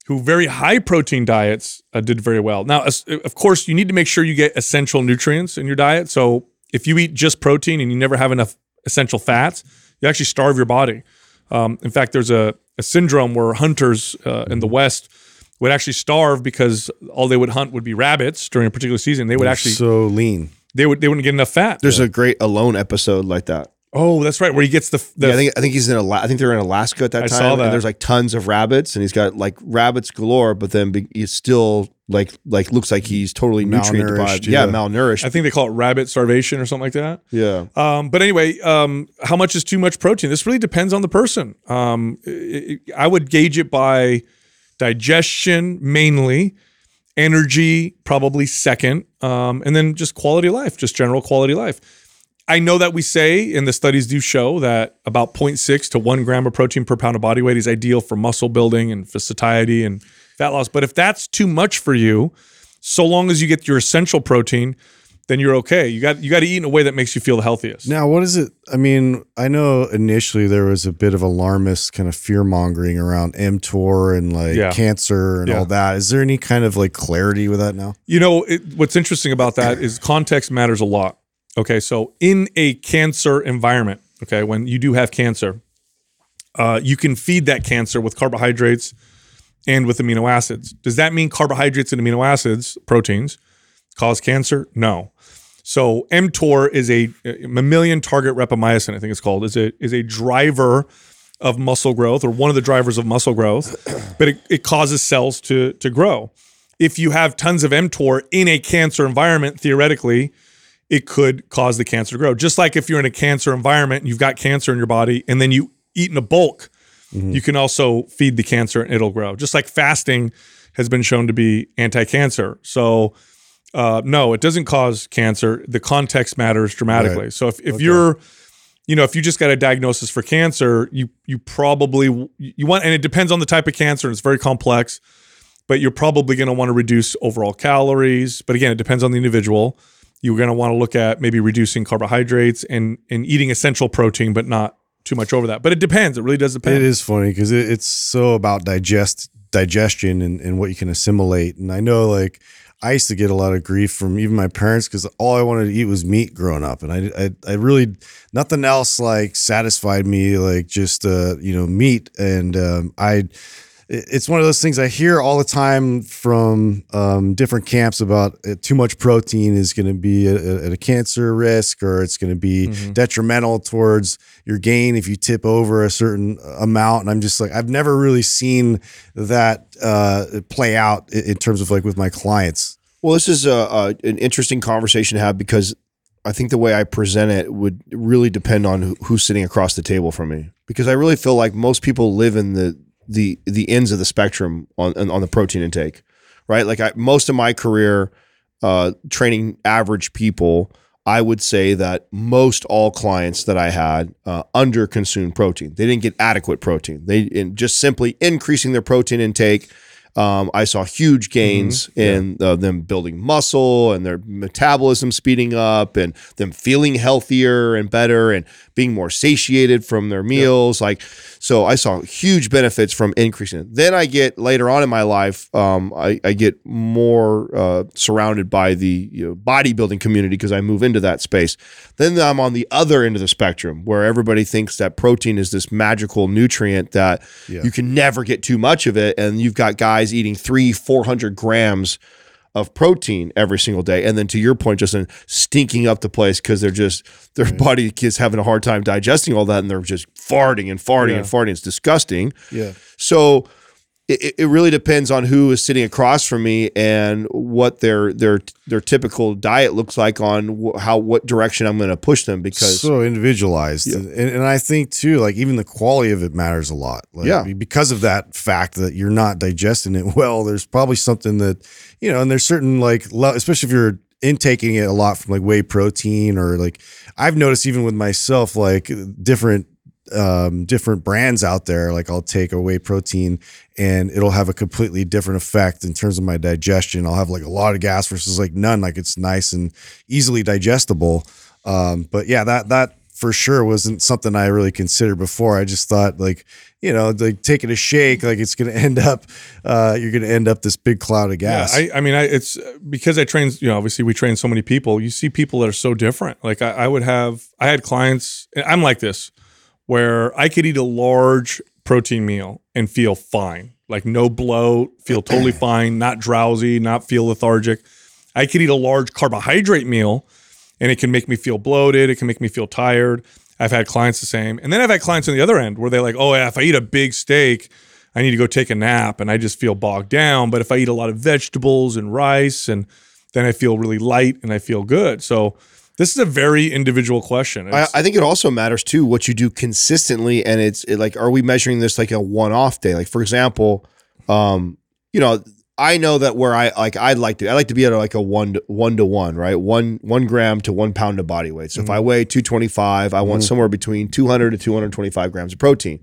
who very high protein diets uh, did very well. Now, of course, you need to make sure you get essential nutrients in your diet. So if you eat just protein and you never have enough essential fats, you actually starve your body. Um, in fact, there's a, a syndrome where hunters uh, in the West would actually starve because all they would hunt would be rabbits during a particular season. They would actually so lean. they would they wouldn't get enough fat. There's a great Alone episode like that. oh, that's right, where he gets the, the yeah, I think I think he's in Ala- I think they're in Alaska at that I time. saw that. And there's like tons of rabbits, and he's got like rabbits galore. But then be- he's still like like looks like he's totally nutrient deprived. Yeah, yeah. malnourished. I think they call it rabbit starvation or something like that. yeah. Um, but anyway, um, how much is too much protein? This really depends on the person. Um, it- it- I would gauge it by digestion mainly, energy probably second, um, and then just quality of life, just general quality of life. I know that we say, and the studies do show that about 0.6 to 1 gram of protein per pound of body weight is ideal for muscle building and for satiety and fat loss. But if that's too much for you, so long as you get your essential protein, then you're okay. You got you got to eat in a way that makes you feel the healthiest. Now, what is it? I mean, I know initially there was a bit of alarmist kind of fear mongering around mTOR and like Yeah. cancer and Yeah. all that. Is there any kind of like clarity with that now? You know, it, what's interesting about that is context matters a lot. Okay, so in a cancer environment, okay, when you do have cancer, uh, you can feed that cancer with carbohydrates and with amino acids. Does that mean carbohydrates and amino acids, proteins, cause cancer? No. So mTOR is a, a mammalian target rapamycin, I think it's called, is a is a driver of muscle growth or one of the drivers of muscle growth, [CLEARS THROAT] but it, it causes cells to to grow. If you have tons of mTOR in a cancer environment, theoretically, it could cause the cancer to grow. Just like if you're in a cancer environment and you've got cancer in your body and then you eat in a bulk, you can also feed the cancer and it'll grow. Just like fasting has been shown to be anti-cancer. So uh, no, it doesn't cause cancer. The context matters dramatically. Right. So if, if you're, you know, if you just got a diagnosis for cancer, you you probably you want, and it depends on the type of cancer. And it's very complex, but you're probably going to want to reduce overall calories. But again, it depends on the individual. You're going to want to look at maybe reducing carbohydrates and and eating essential protein, but not too much over that. But it depends. It really does depend. It is funny because it, it's so about digest digestion and, and what you can assimilate. And I know like I used to get a lot of grief from even my parents because all I wanted to eat was meat growing up, and I, I I really nothing else like satisfied me like just uh you know meat, and um, I it's one of those things I hear all the time from um, different camps about uh, too much protein is going to be at a cancer risk or it's going to be detrimental towards your gain if you tip over a certain amount. And I'm just like, I've never really seen that uh, play out in, in terms of like with my clients. Well, this is a, a an interesting conversation to have because I think the way I present it would really depend on who, who's sitting across the table from me. Because I really feel like most people live in the the the ends of the spectrum on on the protein intake, right? Like I, most of my career uh, training average people, I would say that most all clients that I had uh, under consumed protein. They didn't get adequate protein. They in just simply increasing their protein intake. Um, I saw huge gains in uh, them building muscle and their metabolism speeding up and them feeling healthier and better and being more satiated from their meals. Like, so I saw huge benefits from increasing it. Then I get later on in my life, um, I, I get more uh, surrounded by the you know, bodybuilding community because I move into that space. Then I'm on the other end of the spectrum where everybody thinks that protein is this magical nutrient that you can never get too much of it. And you've got guys eating three, 400 grams of protein every single day. And then to your point, Justin, stinking up the place because they're just, their mm. body is having a hard time digesting all that and they're just farting and farting and farting. It's disgusting. Yeah. So it, it really depends on who is sitting across from me and what their their their typical diet looks like on how what direction I'm going to push them because so individualized. And, and i think too like even the quality of it matters a lot. Like, Yeah. because of that fact that you're not digesting it [LAUGHS] well there's probably something that you know and there's certain like especially if you're intaking it a lot from like whey protein or like i've noticed even with myself like different um different brands out there like i'll take a whey protein and it'll have a completely different effect in terms of my digestion i'll have like a lot of gas versus like none like it's nice and easily digestible um but yeah that that for sure wasn't something i really considered before i just thought like you know like taking a shake like it's gonna [LAUGHS] end up uh you're gonna end up this big cloud of gas Yeah, I, I mean, I, it's because I train. You know, obviously we train so many people. You see people that are so different. Like I, I would have, I had clients. and I'm like this, where I could eat a large protein meal and feel fine, like no bloat, feel totally [CLEARS THROAT] fine, not drowsy, not feel lethargic. I could eat a large carbohydrate meal and it can make me feel bloated. It can make me feel tired. I've had clients the same. And then I've had clients on the other end where they're like, oh, yeah, if I eat a big steak, I need to go take a nap and I just feel bogged down. But if I eat a lot of vegetables and rice, and then I feel really light and I feel good. So this is a very individual question. I, I think it also matters too what you do consistently, and it's it, like, are we measuring this like a one-off day? Like, for example, um, you know, I know that where I like, I'd like to, I like to be at like a one to, one to one, right? One one gram to one pound of body weight. So if I weigh two twenty five, I want somewhere between two hundred to two hundred twenty five grams of protein.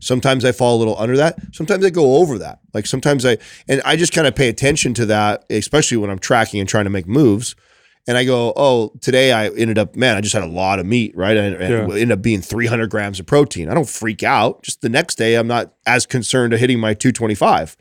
Sometimes I fall a little under that. Sometimes I go over that. Like sometimes I, and I just kind of pay attention to that, especially when I'm tracking and trying to make moves. And I go, oh, today I ended up, man, I just had a lot of meat, right? And Yeah. ended up being 300 grams of protein. I don't freak out. Just the next day, I'm not as concerned of hitting my 225.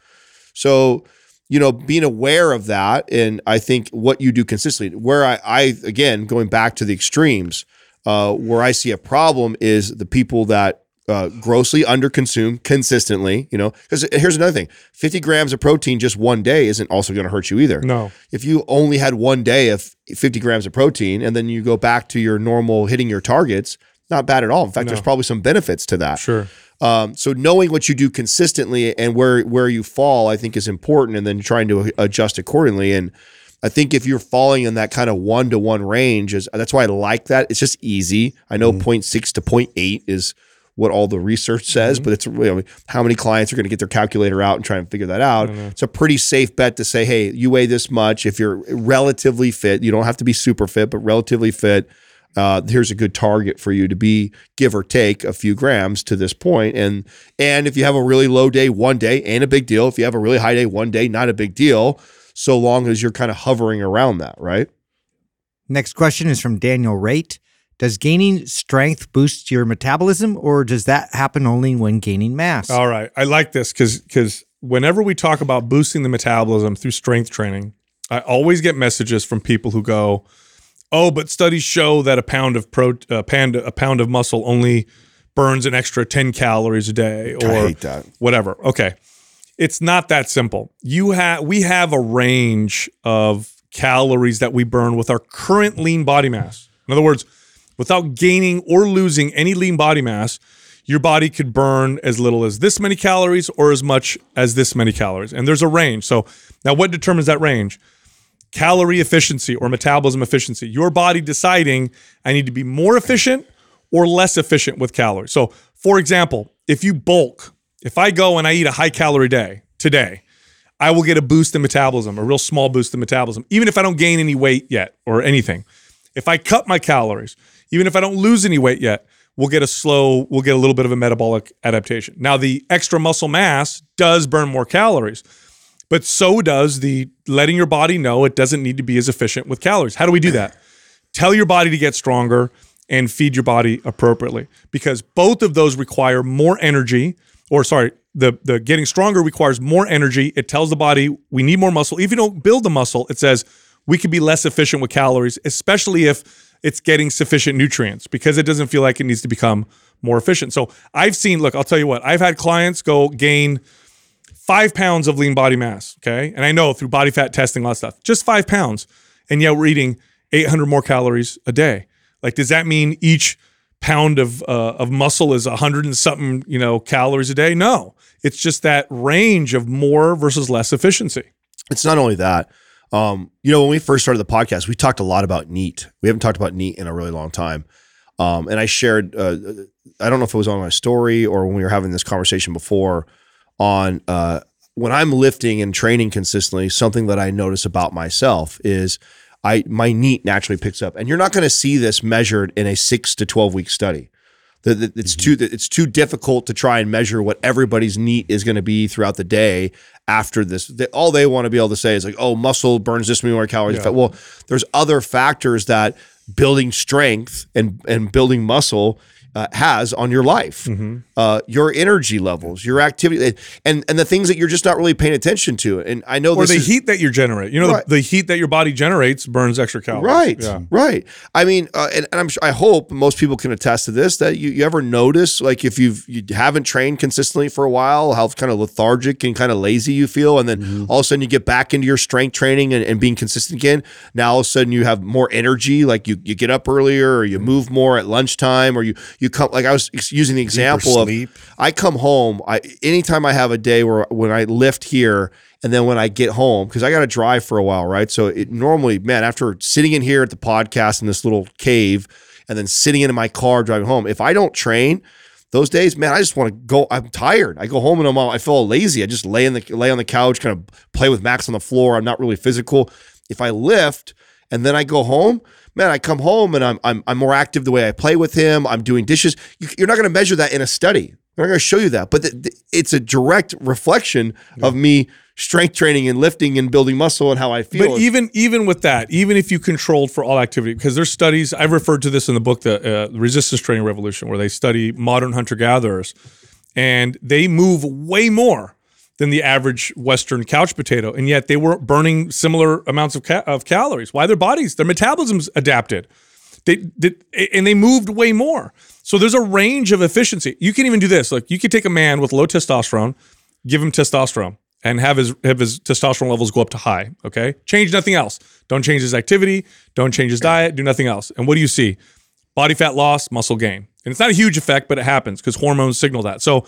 So, you know, being aware of that, and I think what you do consistently, where I, I again, going back to the extremes, uh, where I see a problem is the people that uh, grossly underconsume consistently, you know, because here's another thing 50 grams of protein just one day isn't also going to hurt you either no. if you only had one day of 50 grams of protein and then you go back to your normal hitting your targets, not bad at all. In fact, No. there's probably some benefits to that. Sure. Um, so knowing what you do consistently and where where you fall, I think is important, and then trying to adjust accordingly. And I think if you're falling in that kind of one to one range, is that's why I like that. It's just easy. I know 0.6 to 0.8 is what all the research says, but it's you know, how many clients are going to get their calculator out and try and figure that out. It's a pretty safe bet to say, hey, you weigh this much. If you're relatively fit, you don't have to be super fit, but relatively fit. Uh, here's a good target for you to be, give or take a few grams to this point. And and if you have a really low day one day, ain't a big deal. If you have a really high day one day, not a big deal. So long as you're kind of hovering around that, right? Next question is from Daniel Rate. Does gaining strength boost your metabolism, or does that happen only when gaining mass? All right. I like this because because whenever we talk about boosting the metabolism through strength training, I always get messages from people who go, "Oh, but studies show that a pound of pro a pound a pound of muscle only burns an extra 10 calories a day or I hate that. whatever." Okay. It's not that simple. You have we have a range of calories that we burn with our current lean body mass. In other words, without gaining or losing any lean body mass, your body could burn as little as this many calories or as much as this many calories. And there's a range. So now what determines that range? Calorie efficiency or metabolism efficiency. Your body deciding I need to be more efficient or less efficient with calories. So, for example, if you bulk, if I go and I eat a high calorie day today, I will get a boost in metabolism, a real small boost in metabolism, even if I don't gain any weight yet or anything. If I cut my calories, even if I don't lose any weight yet, we'll get a slow, we'll get a little bit of a metabolic adaptation. Now, the extra muscle mass does burn more calories, but so does the letting your body know it doesn't need to be as efficient with calories. How do we do that? [CLEARS THROAT] Tell your body to get stronger and feed your body appropriately because both of those require more energy or sorry the the getting stronger requires more energy it tells the body we need more muscle if you don't build the muscle it says we could be less efficient with calories especially if it's getting sufficient nutrients because it doesn't feel like it needs to become more efficient so i've seen look i'll tell you what i've had clients go gain five pounds of lean body mass okay and i know through body fat testing a lot of stuff just five pounds and yet we're eating 800 more calories a day like, does that mean each pound of uh, of muscle is 100 and something, you know, calories a day? No, it's just that range of more versus less efficiency. It's not only that. Um, you know, when we first started the podcast, we talked a lot about NEAT. We haven't talked about NEAT in a really long time. Um, and I shared, uh, I don't know if it was on my story or when we were having this conversation before on uh, when I'm lifting and training consistently, something that I notice about myself is I my NEAT naturally picks up. And you're not going to see this measured in a six to 12 week study. It's mm-hmm. too it's too difficult to try and measure what everybody's NEAT is going to be throughout the day after this. They, all they want to be able to say is like, oh, muscle burns this many more calories. Yeah. Well, there's other factors that building strength and and building muscle uh, has on your life, Mm-hmm. uh, your energy levels, your activity, and and the things that you're just not really paying attention to. And I know Or the is, heat that you generate. You know, Right. the, the heat that your body generates burns extra calories. Right, Yeah. right. I mean, uh, and, and I'm sure, I hope most people can attest to this that you, you ever notice like if you've you haven't trained consistently for a while, how kind of lethargic and kind of lazy you feel, and then Mm-hmm. all of a sudden you get back into your strength training and, and being consistent again. Now all of a sudden you have more energy, like you you get up earlier or you move more at lunchtime, or you you come like I was using the example of sleep. I come home. I anytime I have a day where when I lift here and then when I get home because I got to drive for a while, right? So it normally, man, after sitting in here at the podcast in this little cave and then sitting in my car driving home, if I don't train. Those days, man, I just want to go. I'm tired. I go home and I'm all, I feel lazy. I just lay in the lay on the couch, kind of play with Max on the floor. I'm not really physical. If I lift and then I go home, man, I come home and I'm I'm, I'm more active the way I play with him. I'm doing dishes. You, you're not going to measure that in a study. I'm not going to show you that, but th- th- it's a direct reflection of me strength training and lifting and building muscle and how I feel. But even even with that, even if you controlled for all activity, because there's studies I've referred to this in the book, the uh, Resistance Training Revolution, where they study modern hunter gatherers, and they move way more than the average Western couch potato, and yet they were burning similar amounts of ca- of calories. Why their bodies, their metabolisms adapted. They did, and they moved way more. So there's a range of efficiency. You can even do this. Like you could take a man with low testosterone, give him testosterone, and have his have his testosterone levels go up to high. Okay, change nothing else. Don't change his activity. Don't change his diet. Do nothing else. And what do you see? Body fat loss, muscle gain. And it's not a huge effect, but it happens because hormones signal that. So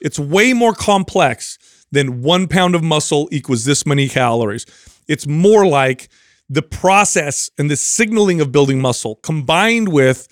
it's way more complex than one pound of muscle equals this many calories. It's more like the process and the signaling of building muscle combined with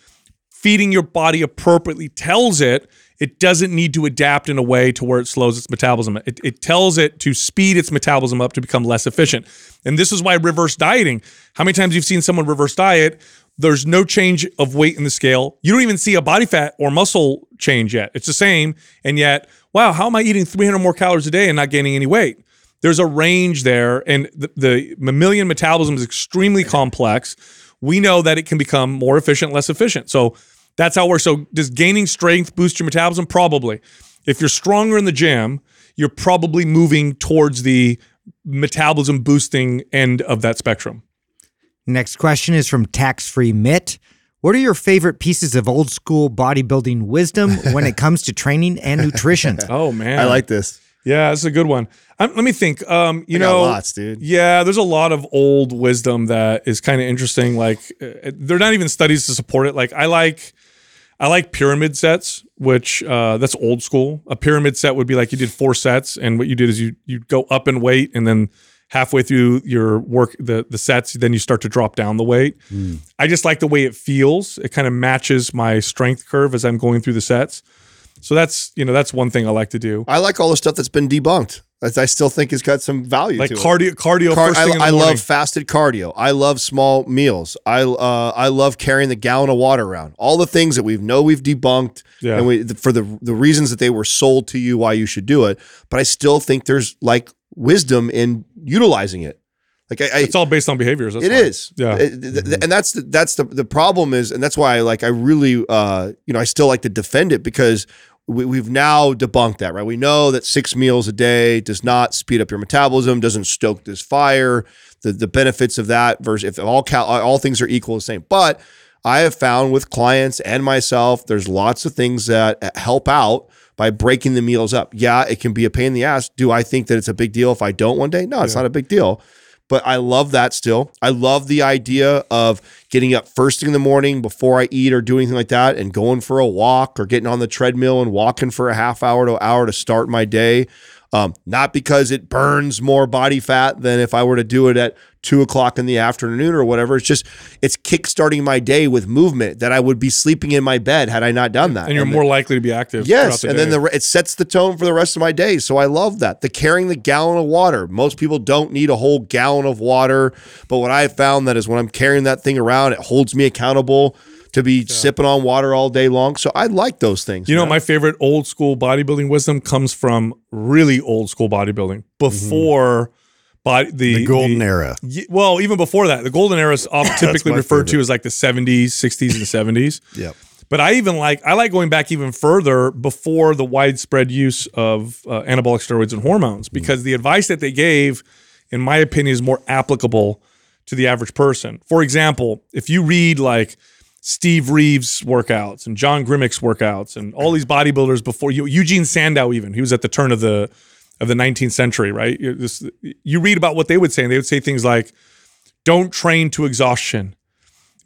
feeding your body appropriately tells it it doesn't need to adapt in a way to where it slows its metabolism. It, it tells it to speed its metabolism up to become less efficient. And this is why reverse dieting, how many times you've seen someone reverse diet, there's no change of weight in the scale. You don't even see a body fat or muscle change yet. It's the same. And yet, wow, how am I eating 300 more calories a day and not gaining any weight? There's a range there. And the, the mammalian metabolism is extremely complex. We know that it can become more efficient, less efficient. So that's how it works. So does gaining strength boost your metabolism? Probably. If you're stronger in the gym, you're probably moving towards the metabolism boosting end of that spectrum. Next question is from Tax Free Mitt. What are your favorite pieces of old school bodybuilding wisdom when it [LAUGHS] comes to training and nutrition? [LAUGHS] Oh man, I like this. Yeah, that's a good one. Um, let me think. Um, you I got know, lots, dude. Yeah, there's a lot of old wisdom that is kind of interesting. Like, uh, they're not even studies to support it. Like, I like, I like pyramid sets, which uh, that's old school. A pyramid set would be like you did four sets, and what you did is you you go up in weight, and then halfway through your work the the sets, then you start to drop down the weight. I just like the way it feels. It kind of matches my strength curve as I'm going through the sets. So that's you know that's one thing I like to do. I like all the stuff that's been debunked. That I still think it's got some value Like to it. cardio, cardio. Car- first I, in the I love fasted cardio. I love small meals. I uh, I love carrying the gallon of water around. All the things that we know we've debunked, Yeah. and we for the the reasons that they were sold to you why you should do it. But I still think there's like wisdom in utilizing it. Like I, I It's all based on behaviors. That's it is. Yeah. It- th- th- and that's the, that's the the problem is, and that's why I like I really uh you know I still like to defend it because we, we've now debunked that right. We know that six meals a day does not speed up your metabolism, doesn't stoke this fire. The the benefits of that versus if all cal- all things are equal the same, but I have found with clients and myself, there's lots of things that help out by breaking the meals up. Yeah, it can be a pain in the ass. Do I think that it's a big deal if I don't one day? No, it's not a big deal but I love that still. I love the idea of getting up first thing in the morning before I eat or do anything like that and going for a walk or getting on the treadmill and walking for a half hour to hour to start my day. Um, not because it burns more body fat than if I were to do it at two o'clock in the afternoon or whatever. It's just it's kickstarting my day with movement that I would be sleeping in my bed had I not done that. and you're the- more likely to be active. Yes, throughout and the then the it sets the tone for the rest of my day. So I love that. The carrying the gallon of water. Most people don't need a whole gallon of water, but what I found that is when I'm carrying that thing around, it holds me accountable to be sipping on water all day long. So I like those things. You know, man. my favorite old school bodybuilding wisdom comes from really old school bodybuilding mm-hmm. before body the, The golden the- era. Ye- Well, even before that, the golden era is often [LAUGHS] typically referred to as like the 70s, 60s, and 70s. [LAUGHS] Yep. But I even like I like going back even further before the widespread use of uh, anabolic steroids and hormones because the advice that they gave, in my opinion, is more applicable to the average person. For example, if you read like Steve Reeves workouts and John Grimek's workouts and all these bodybuilders before you, Eugene Sandow even he was at the turn of the of the 19th century, right? You, read about what they would say, and they would say things like, "Don't train to exhaustion."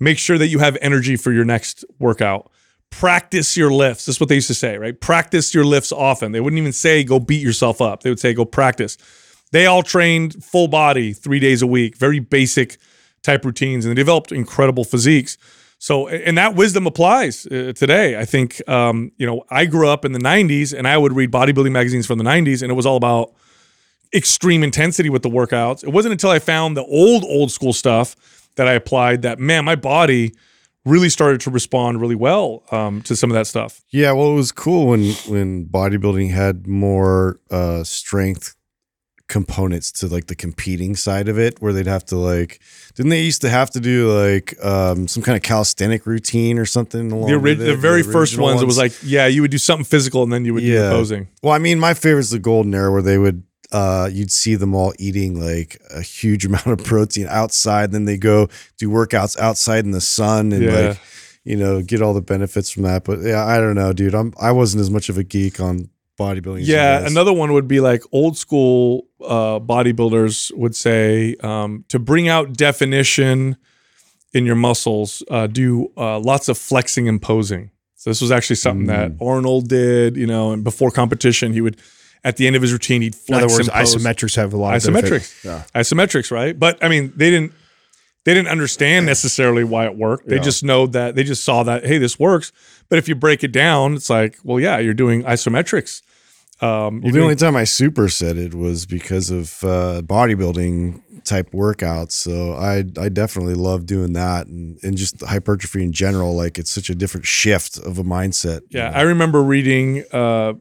Make sure that you have energy for your next workout. Practice your lifts. That's what they used to say, right? Practice your lifts often. They wouldn't even say go beat yourself up. They would say go practice. They all trained full body three days a week, very basic type routines, and they developed incredible physiques. So, and that wisdom applies uh, today. I think, um, you know, I grew up in the 90s and I would read bodybuilding magazines from the 90s, and it was all about extreme intensity with the workouts. It wasn't until I found the old, old school stuff that I applied that, man, my body really started to respond really well um, to some of that stuff. Yeah, well, it was cool when when bodybuilding had more uh, strength components to like the competing side of it, where they'd have to like, didn't they used to have to do like um, some kind of calisthenic routine or something? Along The, ori- it? the very first original ones, it was like, yeah, you would do something physical and then you would do the posing. Well, I mean, my favorite is the golden era where they would uh you'd see them all eating like a huge [LAUGHS] amount of protein outside, then they go do workouts outside in the sun and Yeah. like you know, get all the benefits from that. But yeah, I don't know, dude. I'm I wasn't as much of a geek on bodybuilding. Yeah, another one would be like old school uh, bodybuilders would say um, to bring out definition in your muscles, uh, do uh, lots of flexing and posing. So this was actually something that Mm. Arnold did, you know, and before competition, he would at the end of his routine, he'd flex. In other words, isometrics have a lot of Isometrics. benefits. Yeah. isometrics, right? But I mean, they didn't they didn't understand necessarily why it worked. They Yeah. just know that they just saw that hey, this works. But if you break it down, it's like, well, yeah, you're doing isometrics. Um, Well, the only time I superset it was because of uh, bodybuilding type workouts. So I I definitely love doing that and, and just hypertrophy in general. Like it's such a different shift of a mindset. you Yeah, know? I remember reading uh,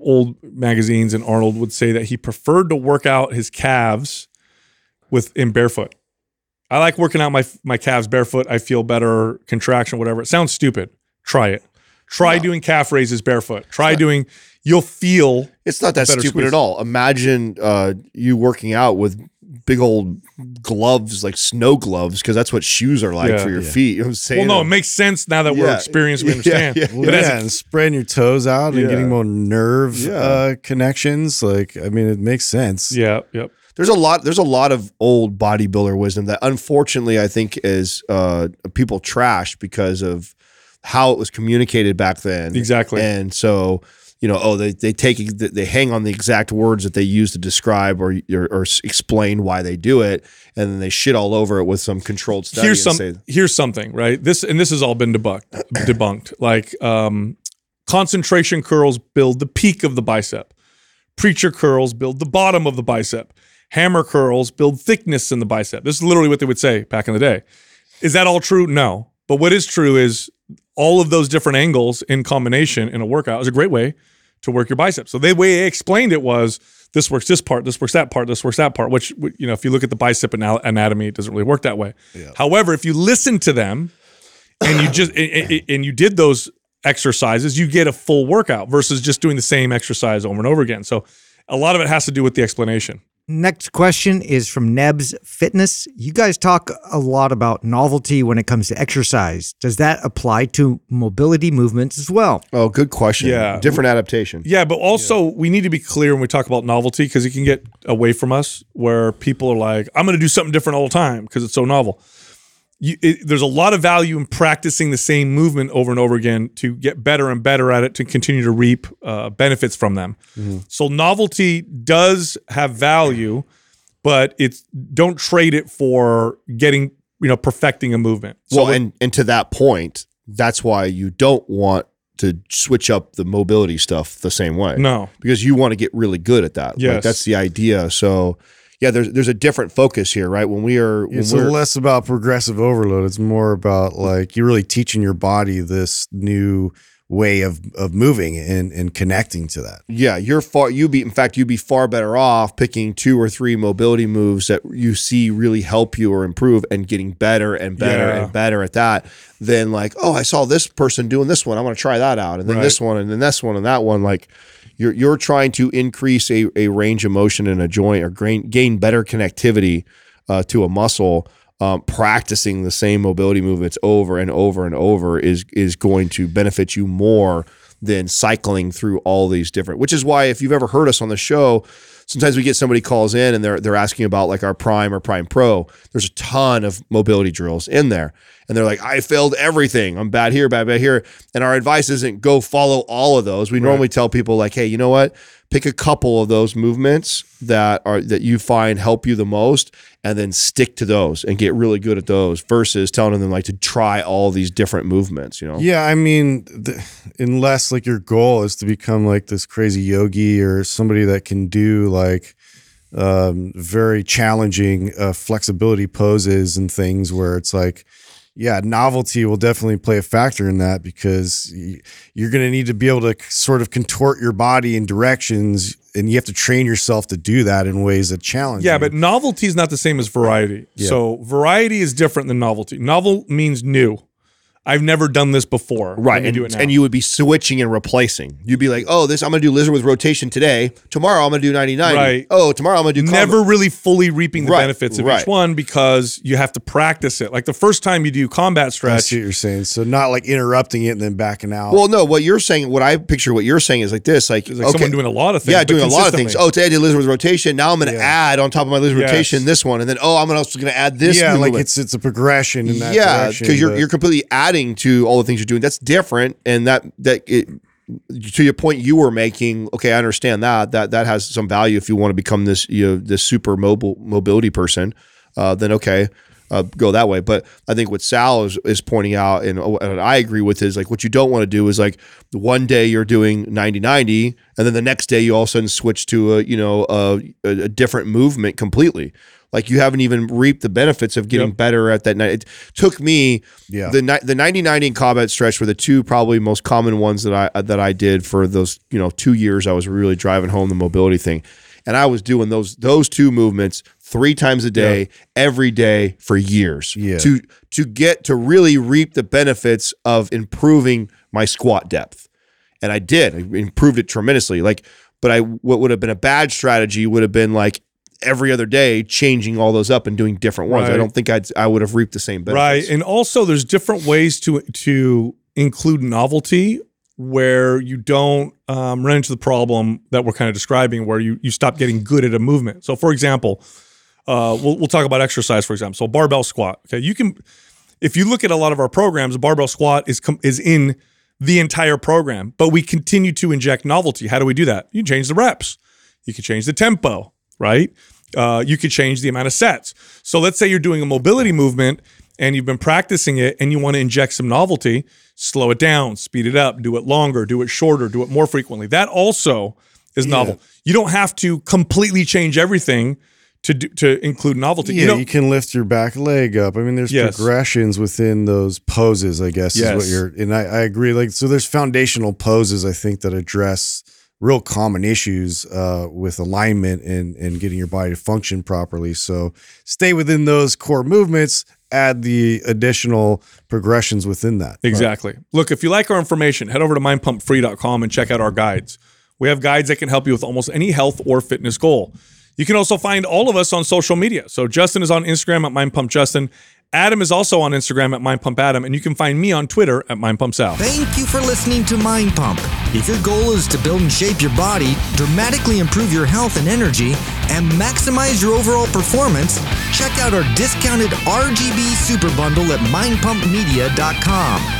old magazines, and Arnold would say that he preferred to work out his calves with in barefoot. I like working out my my calves barefoot. I feel better, contraction, whatever. It sounds stupid. Try it. Try doing calf raises barefoot. Try doing. You'll feel. It's not that stupid squeeze. at all. Imagine uh, you working out with big old gloves, like snow gloves, because that's what shoes are like Yeah. for your Yeah. feet. You know what I'm saying? Well, no, it makes sense now that we're experienced. We [LAUGHS] understand. yeah, Well, But yeah, a- and spreading your toes out and Yeah. getting more nerve Yeah. uh, connections. Like, I mean, it makes sense. yeah, yep. There's a lot there's a lot of old bodybuilder wisdom that unfortunately I think is uh, people trash because of how it was communicated back then. Exactly. And so, you know, oh, they they take they hang on the exact words that they use to describe or or, or explain why they do it, and then they shit all over it with some controlled study. here's and some say, here's something right this and this has all been debunked [CLEARS THROAT] debunked like um concentration curls build the peak of the bicep preacher curls build the bottom of the bicep hammer curls build thickness in the bicep. This is literally what they would say back in the day. Is that all true? No. But what is true is all of those different angles in combination in a workout is a great way to work your biceps so the way they explained it was this works this part this works that part this works that part which you know if you look at the bicep anatomy it doesn't really work that way. However, if you listen to them and you just and- and you did those exercises, you get a full workout versus just doing the same exercise over and over again. So a lot of it has to do with the explanation. Next question is from Nebs Fitness. You guys talk a lot about novelty when it comes to exercise. Does that apply to mobility movements as well? oh, good question. Yeah. different adaptation. Yeah, but also we need to be clear when we talk about novelty because it can get away from us where people are like, I'm going to do something different all the time because it's so novel. You, it, there's a lot of value in practicing the same movement over and over again to get better and better at it to continue to reap uh, benefits from them. So novelty does have value, but it's don't trade it for getting you know perfecting a movement. So well, and and to that point, that's why you don't want to switch up the mobility stuff the same way. no, because you want to get really good at that. Like, Yes. that's the idea. So, yeah, there's there's a different focus here, right? When we are, when It's we're, less about progressive overload. It's more about like you're really teaching your body this new way of of moving and and connecting to that. Yeah, you're far. You be in fact, you'd be far better off picking two or three mobility moves that you see really help you or improve, and getting better and better Yeah. and better at that. Than like, oh, I saw this person doing this one. I want to try that out, and then Right. this one, and then this one, and that one. Like, you're you're trying to increase a, a range of motion in a joint or gain gain better connectivity uh, to a muscle. Um, practicing the same mobility movements over and over and over is is going to benefit you more than cycling through all these different. Which is why if you've ever heard us on the show, sometimes we get somebody calls in and they're they're asking about like our Prime or Prime Pro. There's a ton of mobility drills in there, and they're like, I failed everything. I'm bad here, bad bad here. And our advice isn't go follow all of those. We normally tell people like, hey, you know what? Pick a couple of those movements that are that you find help you the most, and then stick to those and get really good at those. Versus telling them like to try all these different movements. You know. Yeah, I mean, the, unless like your goal is to become like this crazy yogi or somebody that can do like um, very challenging uh, flexibility poses and things where it's like, yeah, novelty will definitely play a factor in that because you're going to need to be able to sort of contort your body in directions and you have to train yourself to do that in ways that challenge Yeah, you. but novelty is not the same as variety. So variety is different than novelty. Novel means new. I've never done this before. Right, and, do it now. and you would be switching and replacing. You'd be like, "Oh, this I'm going to do lizard with rotation today. Tomorrow I'm going to do 99. Right. Oh, tomorrow I'm going to do combo." never really fully reaping the Right, benefits of right. each one because you have to practice it. Like the first time you do combat I stretch, see what you're saying. So not like interrupting it and then backing out. Well, no, what you're saying, what I picture, what you're saying is like this, like, it's like someone doing a lot of things. yeah, doing a lot of things. Oh, today I did lizard with rotation. Now I'm going to Yeah. add on top of my lizard Yes. rotation this one, and then oh, I'm also going to add this. yeah, new like it's it's a progression in that yeah, because you're you're completely adding to all the things you're doing. That's different, and that that it. To your point, you were making. Okay, I understand that. That that has some value if you want to become this you know this super mobile mobility person. Uh, then okay, uh, go that way. But I think what Sal is, is pointing out, and, and I agree with, is like what you don't want to do is like one day you're doing 90 90, and then the next day you all of a sudden switch to a you know a, a different movement completely. Like you haven't even reaped the benefits of getting Yep. better at that night. It took me Yeah. the ni- the 90 90 and combat stretch were the two probably most common ones that I uh, that I did for those you know two years. I was really driving home the mobility thing, and I was doing those those two movements three times a day, every day for years. Yeah. To to get to really reap the benefits of improving my squat depth, and I did. I improved it tremendously. Like, but I what would have been a bad strategy would have been like every other day changing all those up and doing different ones. I don't think I'd I would have reaped the same benefits. Right. And also there's different ways to to include novelty where you don't um, run into the problem that we're kind of describing where you you stop getting good at a movement. So for example, uh, we'll, we'll talk about exercise for example. So barbell squat. Okay. You can if you look at a lot of our programs, barbell squat is is in the entire program, but we continue to inject novelty. How do we do that? You change the reps. You can change the tempo, right? Uh, you could change the amount of sets. So let's say you're doing a mobility movement and you've been practicing it and you want to inject some novelty, slow it down, speed it up, do it longer, do it shorter, do it more frequently. That also is novel. You don't have to completely change everything to do, to include novelty. Yeah, you you, can lift your back leg up. I mean, there's Yes. progressions within those poses. I guess is what you're, and I, I agree. Like, so there's foundational poses I think that address real common issues uh, with alignment and and getting your body to function properly. So stay within those core movements. Add the additional progressions within that. Exactly. Look, if you like our information, head over to mindpumpfree.com and check out our guides. We have guides that can help you with almost any health or fitness goal. You can also find all of us on social media. So Justin is on Instagram at mindpumpjustin. Adam is also on Instagram at mindpumpadam, and you can find me on Twitter at Mind Pump mindpumpsal. Thank you for listening to Mind Pump. If your goal is to build and shape your body, dramatically improve your health and energy, and maximize your overall performance, check out our discounted RGB Super Bundle at mindpumpmedia.com.